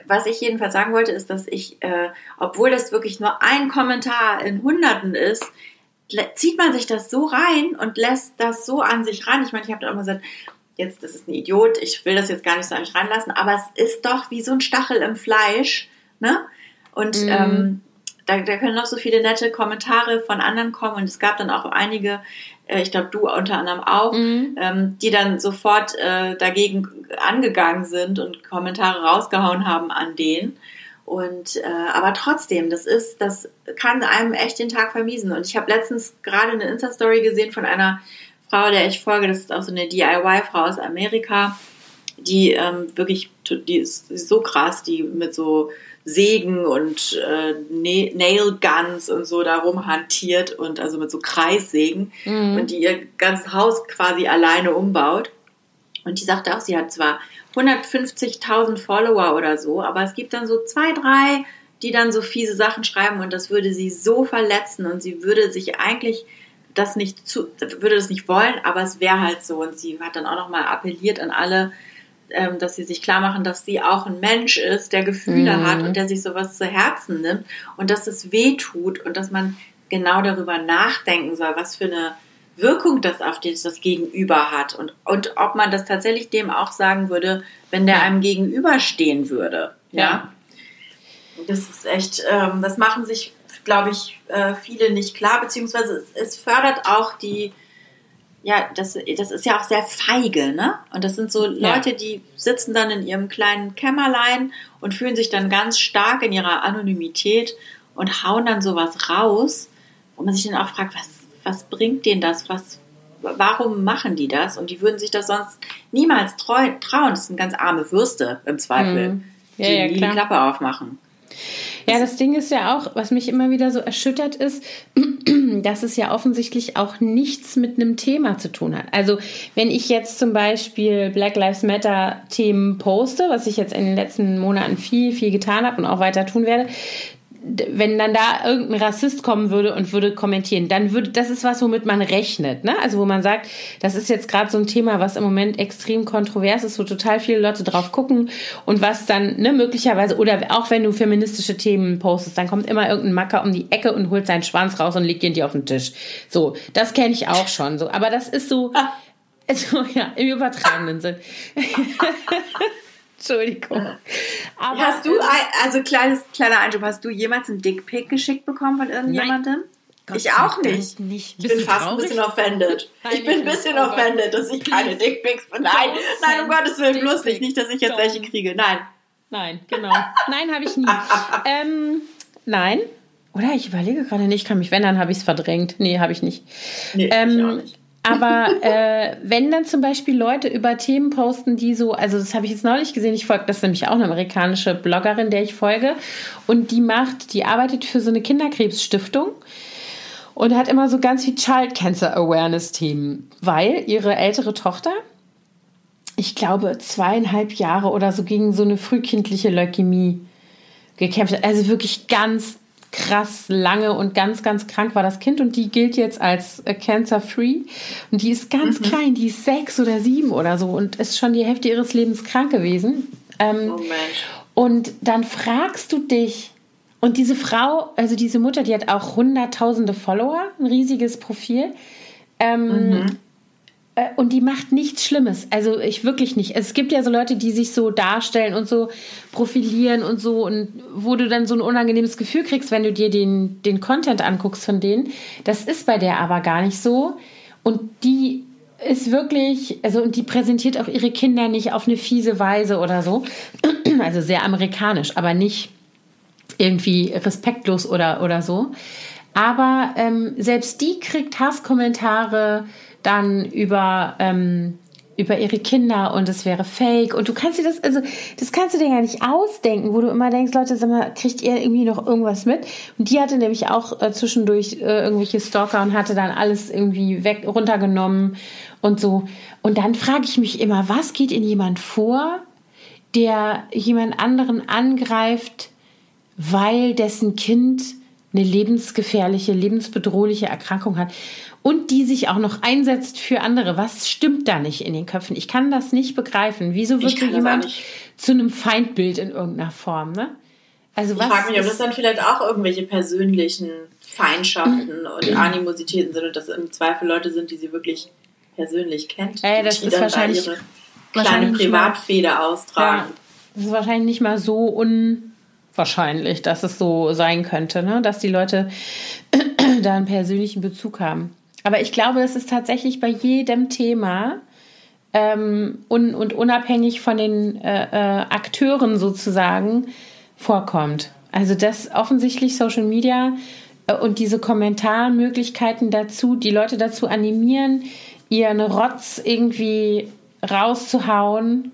was ich jedenfalls sagen wollte, ist, dass ich, äh, obwohl das wirklich nur ein Kommentar in Hunderten ist, zieht man sich das so rein und lässt das so an sich ran. Ich meine, ich habe da immer gesagt, jetzt, das ist ein Idiot, ich will das jetzt gar nicht so an mich ranlassen, aber es ist doch wie so ein Stachel im Fleisch, ne? Und mm. ähm, da, da können noch so viele nette Kommentare von anderen kommen und es gab dann auch einige, ich glaube du unter anderem auch, mm. ähm, die dann sofort äh, dagegen angegangen sind und Kommentare rausgehauen haben an denen. Und äh, aber trotzdem, das ist, das kann einem echt den Tag vermiesen. Und ich habe letztens gerade eine Insta-Story gesehen von einer Frau, der ich folge, das ist auch so eine DIY-Frau aus Amerika, die ähm, wirklich, die ist, so krass, die mit so Sägen und äh, Nail Guns und so darum hantiert und also mit so Kreissägen mhm. und die ihr ganzes Haus quasi alleine umbaut. Und die sagte auch, sie hat zwar 150.000 Follower oder so, aber es gibt dann so zwei, drei, die dann so fiese Sachen schreiben und das würde sie so verletzen und sie würde sich eigentlich das nicht zu, würde das nicht wollen, aber es wäre halt so und sie hat dann auch nochmal appelliert an alle, ähm, dass sie sich klar machen, dass sie auch ein Mensch ist, der Gefühle mhm. hat und der sich sowas zu Herzen nimmt und dass es weh tut und dass man genau darüber nachdenken soll, was für eine Wirkung das auf das Gegenüber hat und, und ob man das tatsächlich dem auch sagen würde, wenn der einem gegenüberstehen würde. Ja. ja. Das ist echt, ähm, das machen sich, glaube ich, äh, viele nicht klar, beziehungsweise es, es, fördert auch die, ja, das, das ist ja auch sehr feige, ne? Und das sind so Leute, ja. die sitzen dann in ihrem kleinen Kämmerlein und fühlen sich dann ganz stark in ihrer Anonymität und hauen dann sowas raus, wo man sich dann auch fragt, was was bringt denen das? Was, warum machen die das? Und die würden sich das sonst niemals treu, trauen. Das sind ganz arme Würste im Zweifel, mhm. ja, die ja, die Klappe aufmachen. Ja, das Ding ist ja auch, was mich immer wieder so erschüttert ist, dass es ja offensichtlich auch nichts mit einem Thema zu tun hat. Also wenn ich jetzt zum Beispiel Black Lives Matter Themen poste, was ich jetzt in den letzten Monaten viel, viel getan habe und auch weiter tun werde, wenn dann da irgendein Rassist kommen würde und würde kommentieren, dann würde, das ist was, womit man rechnet, ne? Also wo man sagt, das ist jetzt gerade so ein Thema, was im Moment extrem kontrovers ist, wo total viele Leute drauf gucken und was dann, ne, möglicherweise, oder auch wenn du feministische Themen postest, dann kommt immer irgendein Macker um die Ecke und holt seinen Schwanz raus und legt ihn dir auf den Tisch. So, das kenne ich auch schon, so. Aber das ist so, also, ja, im übertragenen Sinn. Entschuldigung. Aber hast du, also kleines, kleiner Einschub, hast du jemals einen Dickpick geschickt bekommen von irgendjemandem? Nein. ich auch nicht. nicht. Ich bin fast traurig? ein bisschen offended. Nein, ich bin ein bisschen oh offended, dass ich keine Dickpics bin. Nein, nein, um Gottes Willen, bloß nicht. Nicht, dass ich jetzt welche kriege. Nein. Nein, genau. Nein, habe ich nie. ähm, nein. Oder ich überlege gerade nicht, kann mich, wenn, dann habe ich es verdrängt. Nee, habe ich nicht. Nee, ähm, ich auch nicht. Aber äh, wenn dann zum Beispiel Leute über Themen posten, die so, also das habe ich jetzt neulich gesehen, ich folge, das ist nämlich auch eine amerikanische Bloggerin, der ich folge, und die macht, die arbeitet für so eine Kinderkrebsstiftung und hat immer so ganz viel Child Cancer Awareness Themen, weil ihre ältere Tochter, ich glaube zweieinhalb Jahre oder so gegen so eine frühkindliche Leukämie gekämpft hat, also wirklich ganz krass lange und ganz, ganz krank war das Kind und die gilt jetzt als äh, cancer-free und die ist ganz mhm. klein, die ist sechs oder sieben oder so und ist schon die Hälfte ihres Lebens krank gewesen. Ähm, oh. Und dann fragst du dich, und diese Frau, also diese Mutter, die hat auch hunderttausende Follower, ein riesiges Profil. Ähm, mhm. Äh, und die macht nichts Schlimmes. Also ich wirklich nicht. Es gibt ja so Leute, die sich so darstellen und so profilieren und so und wo du dann so ein unangenehmes Gefühl kriegst, wenn du dir den, den Content anguckst von denen. Das ist bei der aber gar nicht so. Und die ist wirklich, also und die präsentiert auch ihre Kinder nicht auf eine fiese Weise oder so. Also sehr amerikanisch, aber nicht irgendwie respektlos oder, oder so. Aber ähm, selbst die kriegt Hasskommentare dann über, ähm, über ihre Kinder und es wäre fake. Und du kannst dir das, also das kannst du dir gar nicht ausdenken, wo du immer denkst, Leute, sag mal, kriegt ihr irgendwie noch irgendwas mit? Und die hatte nämlich auch äh, zwischendurch äh, irgendwelche Stalker und hatte dann alles irgendwie weg, runtergenommen und so. Und dann frage ich mich immer, was geht in jemand vor, der jemand anderen angreift, weil dessen Kind eine lebensgefährliche, lebensbedrohliche Erkrankung hat und die sich auch noch einsetzt für andere. Was stimmt da nicht in den Köpfen? Ich kann das nicht begreifen. Wieso wird so jemand zu einem Feindbild in irgendeiner Form? Ne? Also ich frage mich, ob das dann vielleicht auch irgendwelche persönlichen Feindschaften und Animositäten sind und das im Zweifel Leute sind, die sie wirklich persönlich kennt. Ja, das die ist wahrscheinlich ihre kleine Privatfehde austragen. Ja, das ist wahrscheinlich nicht mal so unwahrscheinlich, dass es so sein könnte, ne? dass die Leute da einen persönlichen Bezug haben. Aber ich glaube, das ist tatsächlich bei jedem Thema ähm, un und unabhängig von den äh, äh, Akteuren sozusagen vorkommt. Also dass offensichtlich Social Media äh, und diese Kommentarmöglichkeiten dazu, die Leute dazu animieren, ihren Rotz irgendwie rauszuhauen,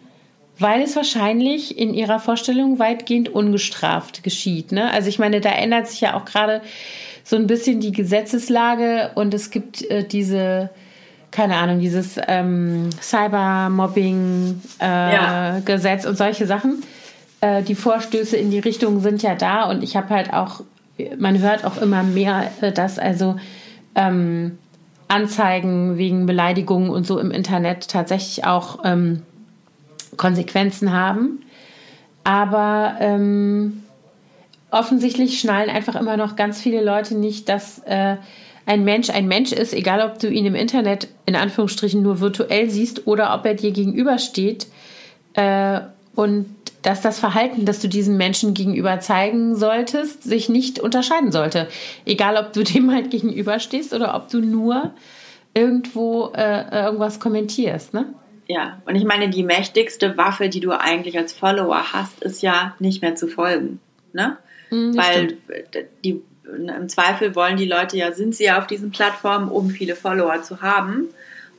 weil es wahrscheinlich in ihrer Vorstellung weitgehend ungestraft geschieht. Ne? Also ich meine, da ändert sich ja auch gerade so ein bisschen die Gesetzeslage und es gibt äh, diese, keine Ahnung, dieses ähm, Cybermobbing-Gesetz äh, ja. und solche Sachen. Äh, die Vorstöße in die Richtung sind ja da und ich habe halt auch, man hört auch immer mehr, äh, dass also ähm, Anzeigen wegen Beleidigungen und so im Internet tatsächlich auch ähm, Konsequenzen haben. Aber ähm, offensichtlich schnallen einfach immer noch ganz viele Leute nicht, dass äh, ein Mensch ein Mensch ist, egal ob du ihn im Internet in Anführungsstrichen nur virtuell siehst oder ob er dir gegenübersteht. Äh, und dass das Verhalten, das du diesem Menschen gegenüber zeigen solltest, sich nicht unterscheiden sollte. Egal, ob du dem halt gegenüberstehst oder ob du nur irgendwo äh, irgendwas kommentierst, ne? Ja, und ich meine, die mächtigste Waffe, die du eigentlich als Follower hast, ist ja nicht mehr zu folgen, ne? Mhm, Weil die, im Zweifel wollen die Leute ja, sind sie ja auf diesen Plattformen, um viele Follower zu haben.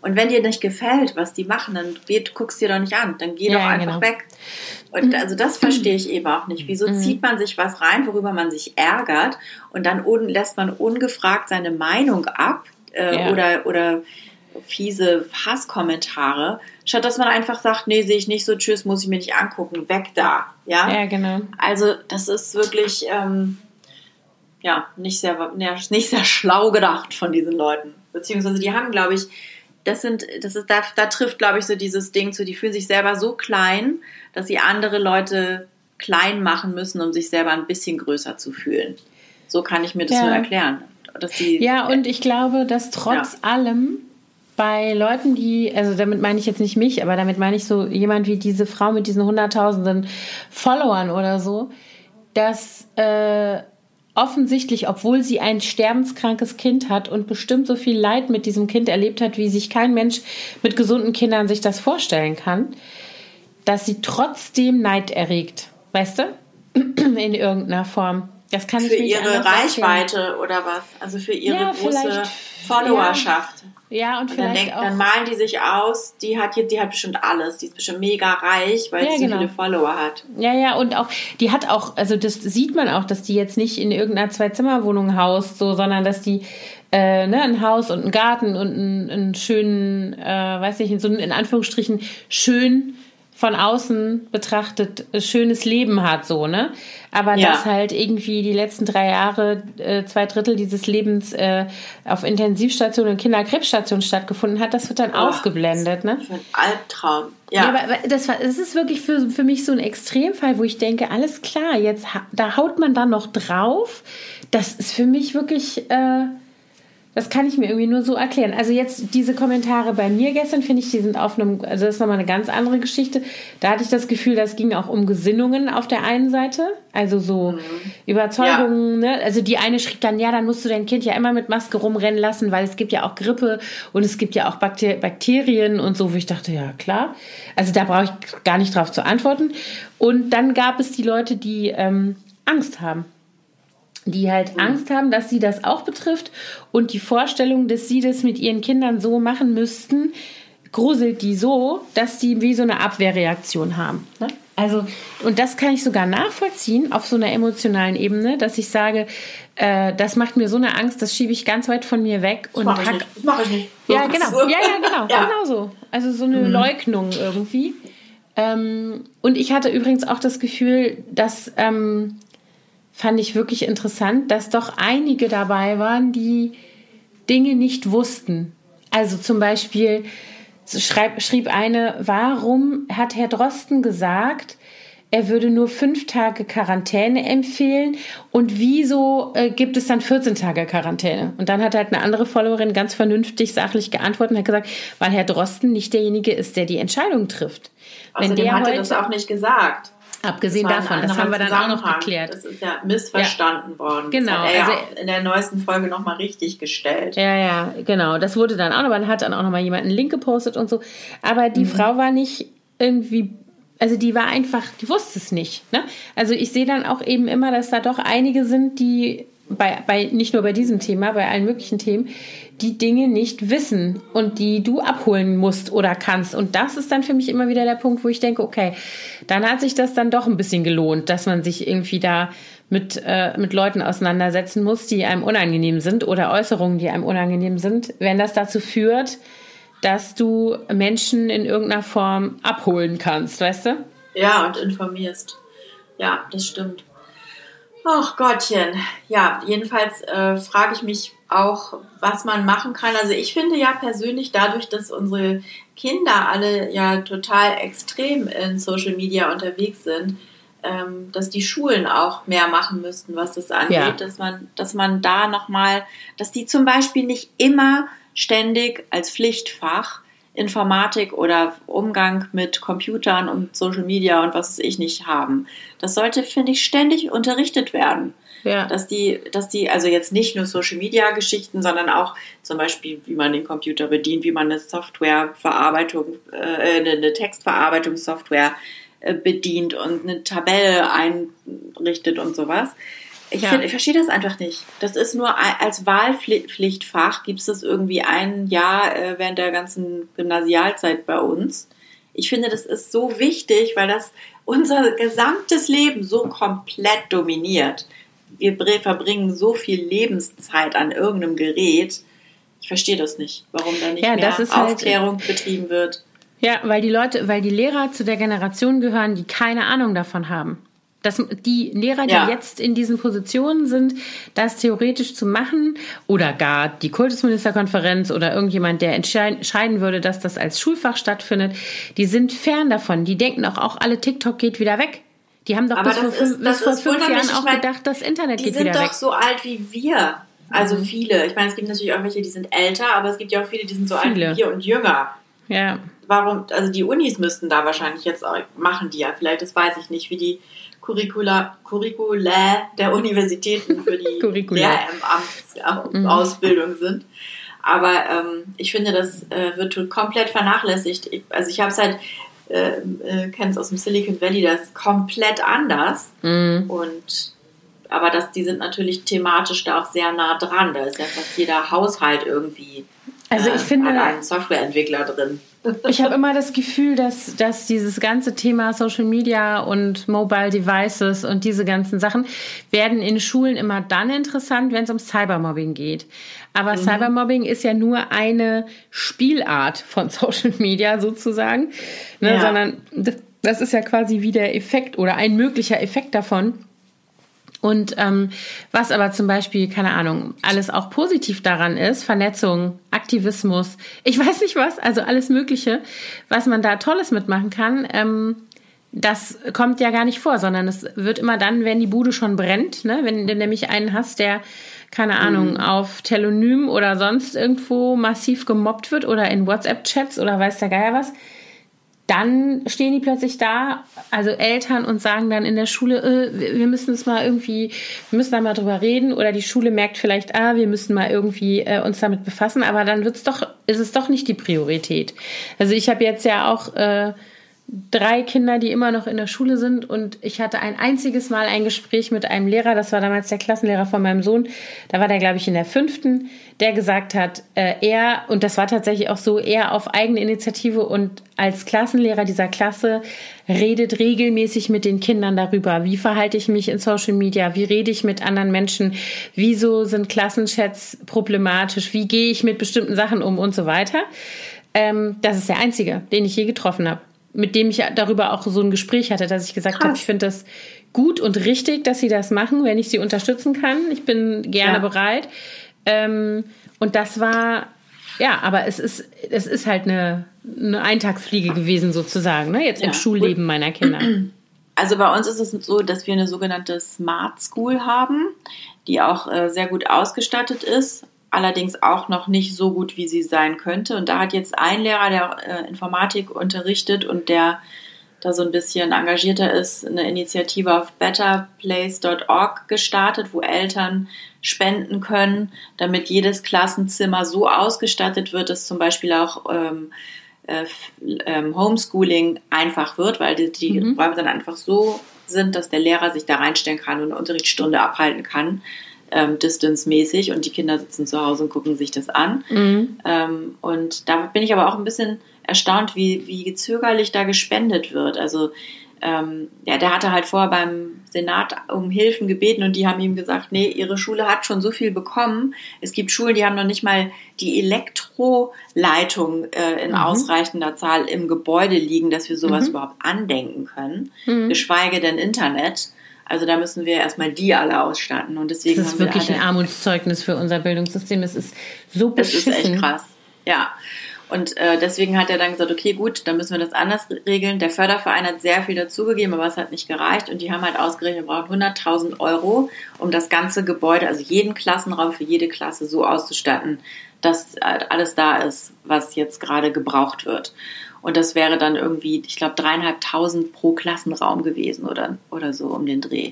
Und wenn dir nicht gefällt, was die machen, dann geht, guckst dir doch nicht an. Dann geh ja, doch einfach genau. weg. Und mhm. also das verstehe ich eben auch nicht. Wieso mhm. zieht man sich was rein, worüber man sich ärgert und dann lässt man ungefragt seine Meinung ab äh, ja. oder, oder fiese Hasskommentare, statt dass man einfach sagt, nee, sehe ich nicht so, tschüss, muss ich mir nicht angucken, weg da. Ja, ja genau. Also das ist wirklich ähm, ja nicht sehr, nicht sehr schlau gedacht von diesen Leuten. Beziehungsweise die haben, glaube ich, das sind, das ist, da, da trifft, glaube ich, so dieses Ding zu, die fühlen sich selber so klein, dass sie andere Leute klein machen müssen, um sich selber ein bisschen größer zu fühlen. So kann ich mir das ja. nur erklären. Dass die, ja, und ich glaube, dass trotz ja. allem bei Leuten, die, also damit meine ich jetzt nicht mich, aber damit meine ich so jemand wie diese Frau mit diesen hunderttausenden Followern oder so, dass äh, offensichtlich, obwohl sie ein sterbenskrankes Kind hat und bestimmt so viel Leid mit diesem Kind erlebt hat, wie sich kein Mensch mit gesunden Kindern sich das vorstellen kann, dass sie trotzdem Neid erregt. Weißt du? In irgendeiner Form. Das kann für ich nicht ihre Reichweite sagen. oder was? Also für ihre ja, große Followerschaft. Ja, ja und, und vielleicht dann, denk, dann, malen die sich aus, die hat die hat bestimmt alles, die ist bestimmt mega reich, weil ja, sie genau. viele Follower hat. Ja, ja, und auch die hat auch, also das sieht man auch, dass die jetzt nicht in irgendeiner Zwei-Zimmer-Wohnung haust, so, sondern dass die äh, ne, ein Haus und einen Garten und einen, einen schönen, äh, weiß nicht, so einen in Anführungsstrichen schön von außen betrachtet schönes Leben hat, so, ne? Aber ja. dass halt irgendwie die letzten drei Jahre äh, zwei Drittel dieses Lebens äh, auf Intensivstationen und Kinderkrebsstationen stattgefunden hat, das wird dann oh, ausgeblendet, ne? Ein Albtraum. Ja, ja aber das, war, das ist wirklich für, für mich so ein Extremfall, wo ich denke, alles klar, jetzt da haut man dann noch drauf. Das ist für mich wirklich. Äh, das kann ich mir irgendwie nur so erklären. Also jetzt diese Kommentare bei mir gestern, finde ich, die sind auf einem, also das ist nochmal eine ganz andere Geschichte. Da hatte ich das Gefühl, das ging auch um Gesinnungen auf der einen Seite. Also so mhm. Überzeugungen, ja. ne? Also die eine schrieb dann, ja, dann musst du dein Kind ja immer mit Maske rumrennen lassen, weil es gibt ja auch Grippe und es gibt ja auch Bakterien und so, wo ich dachte, ja, klar. Also da brauche ich gar nicht drauf zu antworten. Und dann gab es die Leute, die ähm, Angst haben die halt mhm. Angst haben, dass sie das auch betrifft und die Vorstellung, dass sie das mit ihren Kindern so machen müssten, gruselt die so, dass die wie so eine Abwehrreaktion haben. Ne? Also, und das kann ich sogar nachvollziehen auf so einer emotionalen Ebene, dass ich sage, äh, das macht mir so eine Angst, das schiebe ich ganz weit von mir weg. Das mache ich nicht. Das mache ich nicht. So ja, genau. Ja, ja, genau. ja. Genau so. Also so eine mhm. Leugnung irgendwie. Ähm, und ich hatte übrigens auch das Gefühl, dass ähm, fand ich wirklich interessant, dass doch einige dabei waren, die Dinge nicht wussten. Also zum Beispiel schreib, schrieb eine, warum hat Herr Drosten gesagt, er würde nur fünf Tage Quarantäne empfehlen und wieso äh, gibt es dann 14 Tage Quarantäne? Und dann hat halt eine andere Followerin ganz vernünftig, sachlich geantwortet und hat gesagt, weil Herr Drosten nicht derjenige ist, der die Entscheidung trifft. Außerdem Wenn der hat er das auch nicht gesagt. Abgesehen das davon, das haben wir dann auch noch geklärt. Das ist ja missverstanden ja. worden. Genau. Das hat er also ja in der neuesten Folge nochmal richtig gestellt. Ja, ja, genau. Das wurde dann auch noch, man hat dann auch nochmal jemand einen Link gepostet und so. Aber die mhm. Frau war nicht irgendwie, also die war einfach, die wusste es nicht. Ne? Also ich sehe dann auch eben immer, dass da doch einige sind, die bei, bei, nicht nur bei diesem Thema, bei allen möglichen Themen, die Dinge nicht wissen und die du abholen musst oder kannst. Und das ist dann für mich immer wieder der Punkt, wo ich denke, okay, dann hat sich das dann doch ein bisschen gelohnt, dass man sich irgendwie da mit, äh, mit Leuten auseinandersetzen muss, die einem unangenehm sind oder Äußerungen, die einem unangenehm sind, wenn das dazu führt, dass du Menschen in irgendeiner Form abholen kannst, weißt du? Ja, und informierst. Ja, das stimmt. Ach Gottchen. Ja, jedenfalls äh, frage ich mich auch, was man machen kann. Also ich finde ja persönlich dadurch, dass unsere Kinder alle ja total extrem in Social Media unterwegs sind, ähm, dass die Schulen auch mehr machen müssten, was das angeht, ja. dass man, dass man da nochmal, dass die zum Beispiel nicht immer ständig als Pflichtfach Informatik oder Umgang mit Computern und Social Media und was weiß ich nicht haben. Das sollte, finde ich, ständig unterrichtet werden. Ja. Dass die, dass die, also jetzt nicht nur Social Media Geschichten, sondern auch zum Beispiel, wie man den Computer bedient, wie man eine Softwareverarbeitung, äh, eine Textverarbeitungssoftware äh, bedient und eine Tabelle einrichtet und sowas. Ich, ja. ich verstehe das einfach nicht. Das ist nur als Wahlpflichtfach gibt es das irgendwie ein Jahr äh, während der ganzen Gymnasialzeit bei uns. Ich finde, das ist so wichtig, weil das unser gesamtes Leben so komplett dominiert. Wir verbringen so viel Lebenszeit an irgendeinem Gerät. Ich verstehe das nicht, warum da nicht ja, mehr halt Aufklärung halt, betrieben wird. Ja, weil die Leute, weil die Lehrer zu der Generation gehören, die keine Ahnung davon haben. Dass die Lehrer, die ja. jetzt in diesen Positionen sind, das theoretisch zu machen oder gar die Kultusministerkonferenz oder irgendjemand, der entscheiden würde, dass das als Schulfach stattfindet, die sind fern davon. Die denken auch, auch alle TikTok geht wieder weg. Die haben doch Aber bis vor, ist, bis vor fünf Jahren auch meine, gedacht, das Internet geht wieder weg. Die sind doch so alt wie wir. Also mhm. viele. Ich meine, es gibt natürlich auch welche, die sind älter, aber es gibt ja auch viele, die sind so viele. alt wie wir und jünger. Ja. Warum, also die Unis müssten da wahrscheinlich jetzt auch, machen die ja vielleicht, das weiß ich nicht, wie die Curricula, Curricula der Universitäten für die Lehramtsausbildung mhm. sind. Aber ähm, ich finde, das äh, wird komplett vernachlässigt. Ich, also ich habe es halt, äh, äh, kennst aus dem Silicon Valley, das ist komplett anders. Mhm. Und aber das, die sind natürlich thematisch da auch sehr nah dran. Da ist ja fast jeder Haushalt irgendwie also ich äh, finde, einen Softwareentwickler drin. Ich habe immer das Gefühl, dass, dass dieses ganze Thema Social Media und Mobile Devices und diese ganzen Sachen werden in Schulen immer dann interessant, wenn es um Cybermobbing geht. Aber mhm. Cybermobbing ist ja nur eine Spielart von Social Media sozusagen, ne, ja. sondern Das ist ja quasi wie der Effekt oder ein möglicher Effekt davon. Und ähm, was aber zum Beispiel, keine Ahnung, alles auch positiv daran ist, Vernetzung, Aktivismus, ich weiß nicht was, also alles Mögliche, was man da Tolles mitmachen kann, ähm, das kommt ja gar nicht vor, sondern es wird immer dann, wenn die Bude schon brennt, ne? wenn du nämlich einen hast, der, keine Ahnung, mhm. auf Telonym oder sonst irgendwo massiv gemobbt wird oder in WhatsApp-Chats oder weiß der Geier was, dann stehen die plötzlich da, also Eltern, und sagen dann in der Schule, äh, wir müssen es mal irgendwie, wir müssen da mal drüber reden. Oder die Schule merkt vielleicht, ah, wir müssen mal irgendwie äh, uns damit befassen. Aber dann wird's doch, ist es doch nicht die Priorität. Also ich habe jetzt ja auch äh, drei Kinder, die immer noch in der Schule sind. Und ich hatte ein einziges Mal ein Gespräch mit einem Lehrer, das war damals der Klassenlehrer von meinem Sohn. Da war der, glaube ich, in der fünften, der gesagt hat, äh, er, und das war tatsächlich auch so, er auf eigene Initiative und als Klassenlehrer dieser Klasse redet regelmäßig mit den Kindern darüber, wie verhalte ich mich in Social Media, wie rede ich mit anderen Menschen, wieso sind Klassenchats problematisch, wie gehe ich mit bestimmten Sachen um? Und so weiter. Ähm, das ist der einzige, den ich je getroffen habe mit dem ich darüber auch so ein Gespräch hatte, dass ich gesagt habe, ich finde das gut und richtig, dass sie das machen, wenn ich sie unterstützen kann. Ich bin gerne ja. bereit. Ähm, und das war, ja, aber es ist, es ist halt eine, eine Eintagsfliege gewesen sozusagen, ne? jetzt ja. im Schulleben meiner Kinder. Also bei uns ist es so, dass wir eine sogenannte Smart School haben, die auch äh, sehr gut ausgestattet ist allerdings auch noch nicht so gut, wie sie sein könnte. Und da hat jetzt ein Lehrer, der äh, Informatik unterrichtet und der da so ein bisschen engagierter ist, eine Initiative auf betterplace.org gestartet, wo Eltern spenden können, damit jedes Klassenzimmer so ausgestattet wird, dass zum Beispiel auch ähm, äh, ähm, Homeschooling einfach wird, weil die, die mhm. Räume dann einfach so sind, dass der Lehrer sich da reinstellen kann und eine Unterrichtsstunde abhalten kann ähm, distance-mäßig und die Kinder sitzen zu Hause und gucken sich das an. Mhm. Ähm, und da bin ich aber auch ein bisschen erstaunt, wie, wie zögerlich da gespendet wird. Also ähm, ja, der hatte halt vorher beim Senat um Hilfen gebeten und die haben ihm gesagt, nee, ihre Schule hat schon so viel bekommen. Es gibt Schulen, die haben noch nicht mal die Elektroleitung äh, in mhm. ausreichender Zahl im Gebäude liegen, dass wir sowas mhm. überhaupt andenken können, mhm. geschweige denn Internet. Also da müssen wir erstmal die alle ausstatten. Und deswegen das ist wirklich ein Armutszeugnis für unser Bildungssystem. Es ist so beschissen. Das ist echt krass. Ja. Und äh, deswegen hat er dann gesagt, okay, gut, dann müssen wir das anders regeln. Der Förderverein hat sehr viel dazugegeben, aber es hat nicht gereicht. Und die haben halt ausgerechnet, wir brauchen 100.000 Euro, um das ganze Gebäude, also jeden Klassenraum für jede Klasse so auszustatten, dass alles da ist, was jetzt gerade gebraucht wird. Und das wäre dann irgendwie, ich glaube, dreieinhalbtausend pro Klassenraum gewesen oder, oder so um den Dreh.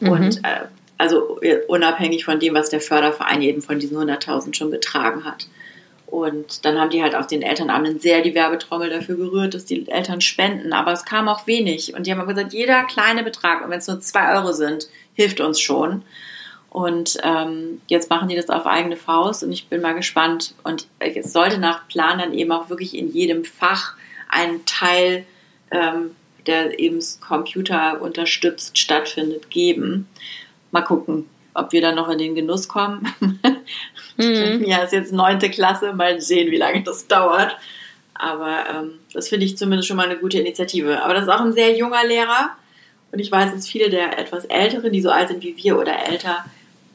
Mhm. Und äh, also unabhängig von dem, was der Förderverein eben von diesen 100.000 schon getragen hat. Und dann haben die halt auf den Elternabenden sehr die Werbetrommel dafür gerührt, dass die Eltern spenden. Aber es kam auch wenig. Und die haben gesagt, jeder kleine Betrag, und wenn es nur zwei Euro sind, hilft uns schon. Und ähm, jetzt machen die das auf eigene Faust und ich bin mal gespannt. Und es sollte nach Plan dann eben auch wirklich in jedem Fach ein Teil, ähm, der eben Computer unterstützt stattfindet, geben. Mal gucken, ob wir dann noch in den Genuss kommen. mhm. Ja, ist jetzt neunte Klasse, mal sehen, wie lange das dauert. Aber ähm, das finde ich zumindest schon mal eine gute Initiative. Aber das ist auch ein sehr junger Lehrer. Und ich weiß, dass viele der etwas Älteren, die so alt sind wie wir oder älter,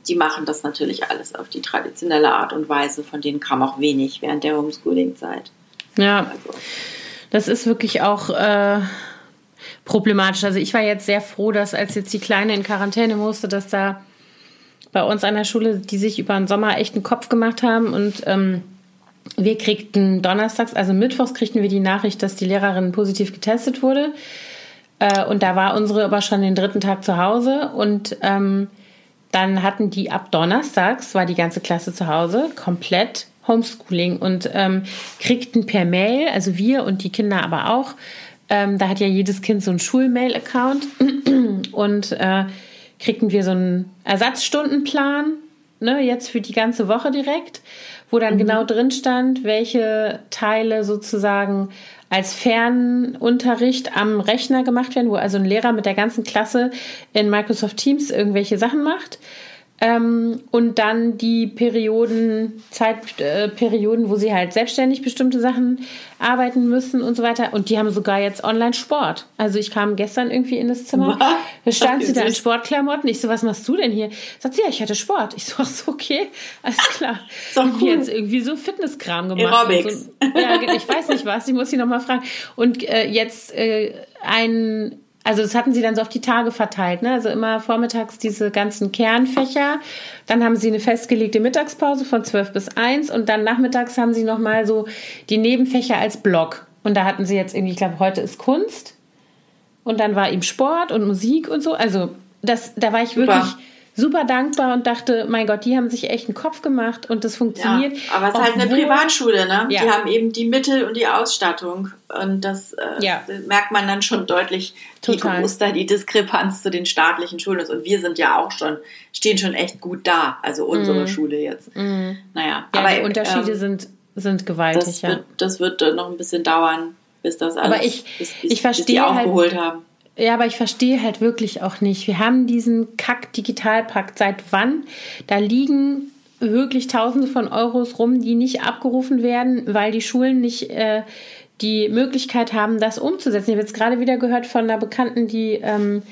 die machen das natürlich alles auf die traditionelle Art und Weise. Von denen kam auch wenig während der Homeschooling-Zeit. Ja, also. Das ist wirklich auch äh, problematisch. Also ich war jetzt sehr froh, dass als jetzt die Kleine in Quarantäne musste, dass da bei uns an der Schule, die sich über den Sommer echt einen Kopf gemacht haben und ähm, wir kriegten donnerstags, also mittwochs kriegten wir die Nachricht, dass die Lehrerin positiv getestet wurde. Äh, und da war unsere aber schon den dritten Tag zu Hause und ähm, dann hatten die ab Donnerstags, war die ganze Klasse zu Hause, komplett Homeschooling und ähm, kriegten per Mail, also wir und die Kinder aber auch, ähm, da hat ja jedes Kind so einen Schulmail-Account und äh, kriegten wir so einen Ersatzstundenplan, ne, jetzt für die ganze Woche direkt, wo dann mhm. genau drin stand, welche Teile sozusagen als Fernunterricht am Rechner gemacht werden, wo also ein Lehrer mit der ganzen Klasse in Microsoft Teams irgendwelche Sachen macht. Ähm, und dann die Perioden, Zeitperioden, äh, wo sie halt selbstständig bestimmte Sachen arbeiten müssen und so weiter. Und die haben sogar jetzt Online-Sport. Also ich kam gestern irgendwie in das Zimmer, da stand sie da in Sportklamotten. Ich so, was machst du denn hier? Sagt sie, ja, ich hatte Sport. Ich so, ach so, okay, alles klar. doch cool. jetzt irgendwie so Fitnesskram gemacht. Aerobics. So, ja, ich weiß nicht was, ich muss sie nochmal fragen. Und äh, jetzt äh, ein also das hatten sie dann so auf die Tage verteilt, ne? Also immer vormittags diese ganzen Kernfächer. Dann haben sie eine festgelegte Mittagspause von 12 bis 1 und dann nachmittags haben sie nochmal so die Nebenfächer als Block. Und da hatten sie jetzt irgendwie, ich glaube, heute ist Kunst. Und dann war ihm Sport und Musik und so. Also das, da war ich Super. wirklich super dankbar und dachte, mein Gott, die haben sich echt einen Kopf gemacht und das funktioniert. Ja, aber es ist halt eine Privatschule, ne? Ja. Die haben eben die Mittel und die Ausstattung und das, äh, ja. merkt man dann schon deutlich, Total. wie groß da die Diskrepanz zu den staatlichen Schulen ist. Und wir sind ja auch schon, stehen schon echt gut da, also unsere mm. Schule jetzt. Mm. Naja, ja, aber die Unterschiede ähm, sind, sind gewaltig. Das, ja. wird, das wird noch ein bisschen dauern, bis das alles, aber ich, bis, bis, ich verstehe bis die halt aufgeholt haben ja, aber ich verstehe halt wirklich auch nicht. Wir haben diesen Kack-Digitalpakt. Seit wann? Da liegen wirklich Tausende von Euros rum, die nicht abgerufen werden, weil die Schulen nicht äh, die Möglichkeit haben, das umzusetzen. Ich habe jetzt gerade wieder gehört von einer Bekannten, die ähm,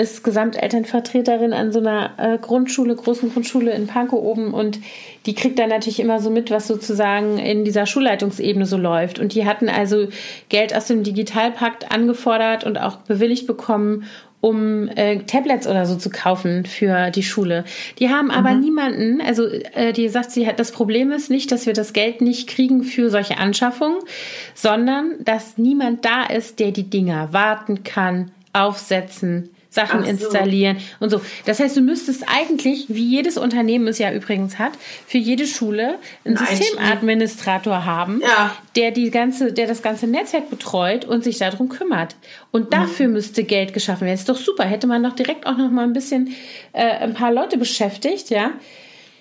ist Gesamtelternvertreterin an so einer äh, Grundschule, großen Grundschule in Pankow oben und die kriegt dann natürlich immer so mit, was sozusagen in dieser Schulleitungsebene so läuft. Und die hatten also Geld aus dem Digitalpakt angefordert und auch bewilligt bekommen, um äh, Tablets oder so zu kaufen für die Schule. Die haben aber mhm. niemanden, also äh, die sagt, sie hat das Problem ist nicht, dass wir das Geld nicht kriegen für solche Anschaffungen, sondern dass niemand da ist, der die Dinger warten kann, aufsetzen, Sachen so. installieren und so. Das heißt, du müsstest eigentlich, wie jedes Unternehmen es ja übrigens hat, für jede Schule einen Nein, Systemadministrator haben, ja. der die ganze, der das ganze Netzwerk betreut und sich darum kümmert. Und dafür mhm. müsste Geld geschaffen werden. Ist doch super. Hätte man doch direkt auch noch mal ein bisschen äh, ein paar Leute beschäftigt, ja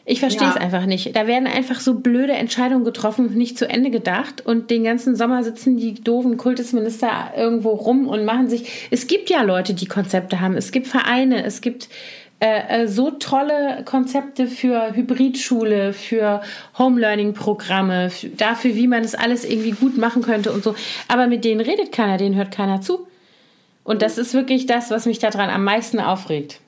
ich verstehe ja. es einfach nicht. Da werden einfach so blöde Entscheidungen getroffen, nicht zu Ende gedacht. Und den ganzen Sommer sitzen die doofen Kultusminister irgendwo rum und machen sich. Es gibt ja Leute, die Konzepte haben. Es gibt Vereine. Es gibt äh, äh so tolle Konzepte für Hybridschule, für Home-Learning-Programme, dafür, wie man das alles irgendwie gut machen könnte und so. Aber mit denen redet keiner, denen hört keiner zu. Und das ist wirklich das, was mich daran am meisten aufregt.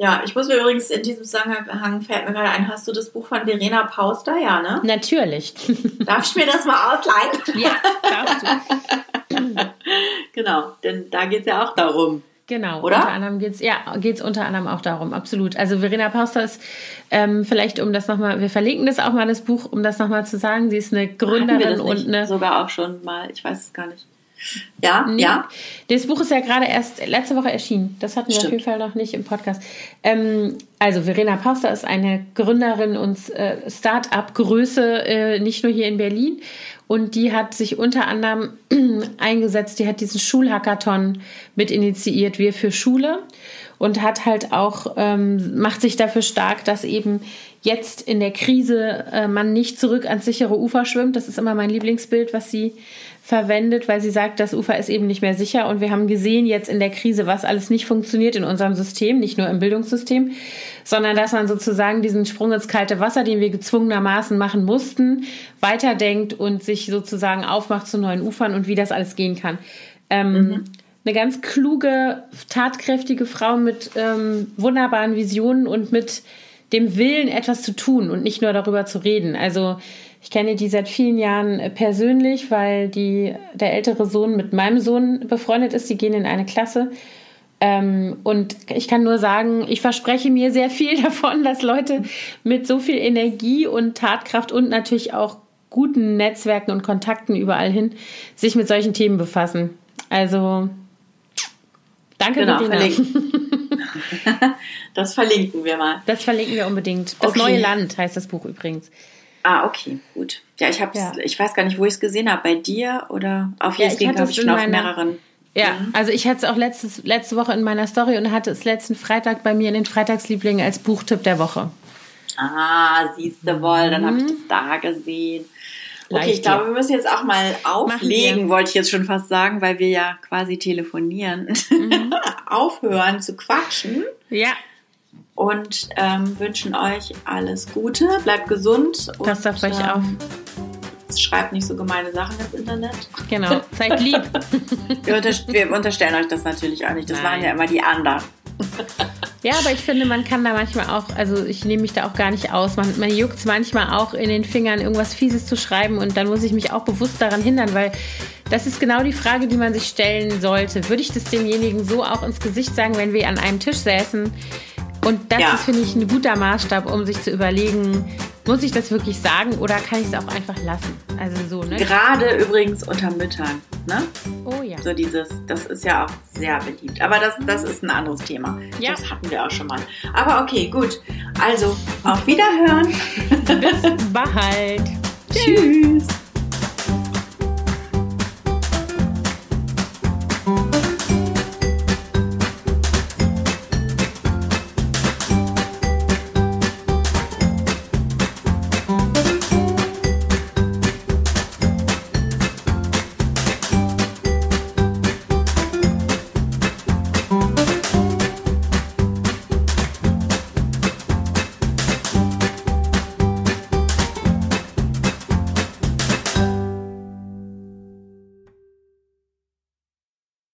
Ja, ich muss mir übrigens in diesem Zusammenhang fällt mir gerade ein, hast du das Buch von Verena Pauster, ja, ne? Natürlich. Darf ich mir das mal ausleihen? Ja, darfst du. genau, denn da geht es ja auch darum. Genau, oder? Unter anderem geht's ja geht's unter anderem auch darum, absolut. Also Verena Pauster ist ähm, vielleicht um das nochmal, wir verlinken das auch mal das Buch, um das nochmal zu sagen. Sie ist eine Gründerin und eine sogar auch schon mal, ich weiß es gar nicht. Ja, nee. ja. Das Buch ist ja gerade erst letzte Woche erschienen. Das hatten wir Stimmt. auf jeden Fall noch nicht im Podcast. Ähm, also Verena Pauster ist eine Gründerin und äh, Start-up-Größe, äh, nicht nur hier in Berlin. Und die hat sich unter anderem eingesetzt, die hat diesen Schulhackathon mit initiiert, wir für Schule. Und hat halt auch, ähm, macht sich dafür stark, dass eben jetzt in der Krise äh, man nicht zurück ans sichere Ufer schwimmt. Das ist immer mein Lieblingsbild, was sie verwendet, weil sie sagt, das Ufer ist eben nicht mehr sicher. Und wir haben gesehen jetzt in der Krise, was alles nicht funktioniert in unserem System, nicht nur im Bildungssystem, sondern dass man sozusagen diesen Sprung ins kalte Wasser, den wir gezwungenermaßen machen mussten, weiterdenkt und sich sozusagen aufmacht zu neuen Ufern und wie das alles gehen kann. Ähm, mhm. Eine ganz kluge, tatkräftige Frau mit ähm, wunderbaren Visionen und mit dem Willen, etwas zu tun und nicht nur darüber zu reden. Also ich kenne die seit vielen Jahren äh, persönlich, weil die, der ältere Sohn mit meinem Sohn befreundet ist. Die gehen in eine Klasse. Ähm, und ich kann nur sagen, ich verspreche mir sehr viel davon, dass Leute mit so viel Energie und Tatkraft und natürlich auch guten Netzwerken und Kontakten überall hin sich mit solchen Themen befassen. Also danke, genau, Verlinken. das verlinken wir mal. Das verlinken wir unbedingt. Das okay. neue Land heißt das Buch übrigens. Ah, okay, gut. Ja, ich habe ja. ich weiß gar nicht, wo ich es gesehen habe, bei dir oder auf ja, Yes habe ich schon auf mehreren. Ja, mhm. also ich hatte es auch letztes, letzte Woche in meiner Story und hatte es letzten Freitag bei mir in den Freitagslieblingen als Buchtipp der Woche. Ah, siehst du wohl, dann habe ich mhm. das da gesehen. Okay, Leicht, ich glaube, wir müssen jetzt auch mal auflegen, wollte ich jetzt schon fast sagen, weil wir ja quasi telefonieren. Mhm. Aufhören zu quatschen. Ja. und ähm, wünschen euch alles Gute. Bleibt gesund. Passt auf euch auf. Schreibt nicht so gemeine Sachen ins Internet. Genau, seid lieb. wir, unterst wir, unterstellen euch das natürlich auch nicht. Das Nein. waren ja immer die anderen. Ja, aber ich finde, man kann da manchmal auch, also ich nehme mich da auch gar nicht aus. Man, man juckt es manchmal auch in den Fingern, irgendwas Fieses zu schreiben und dann muss ich mich auch bewusst daran hindern, weil das ist genau die Frage, die man sich stellen sollte. Würde ich das demjenigen so auch ins Gesicht sagen, wenn wir an einem Tisch säßen? Und das ja. ist, finde ich, ein guter Maßstab, um sich zu überlegen, muss ich das wirklich sagen oder kann ich es auch einfach lassen? Also so, ne? Gerade übrigens unter Müttern, ne? Oh ja. So dieses, das ist ja auch sehr beliebt. Aber das, das ist ein anderes Thema. Ja. Das hatten wir auch schon mal. Aber okay, gut. Also, auf Wiederhören. Bis bald. Tschüss.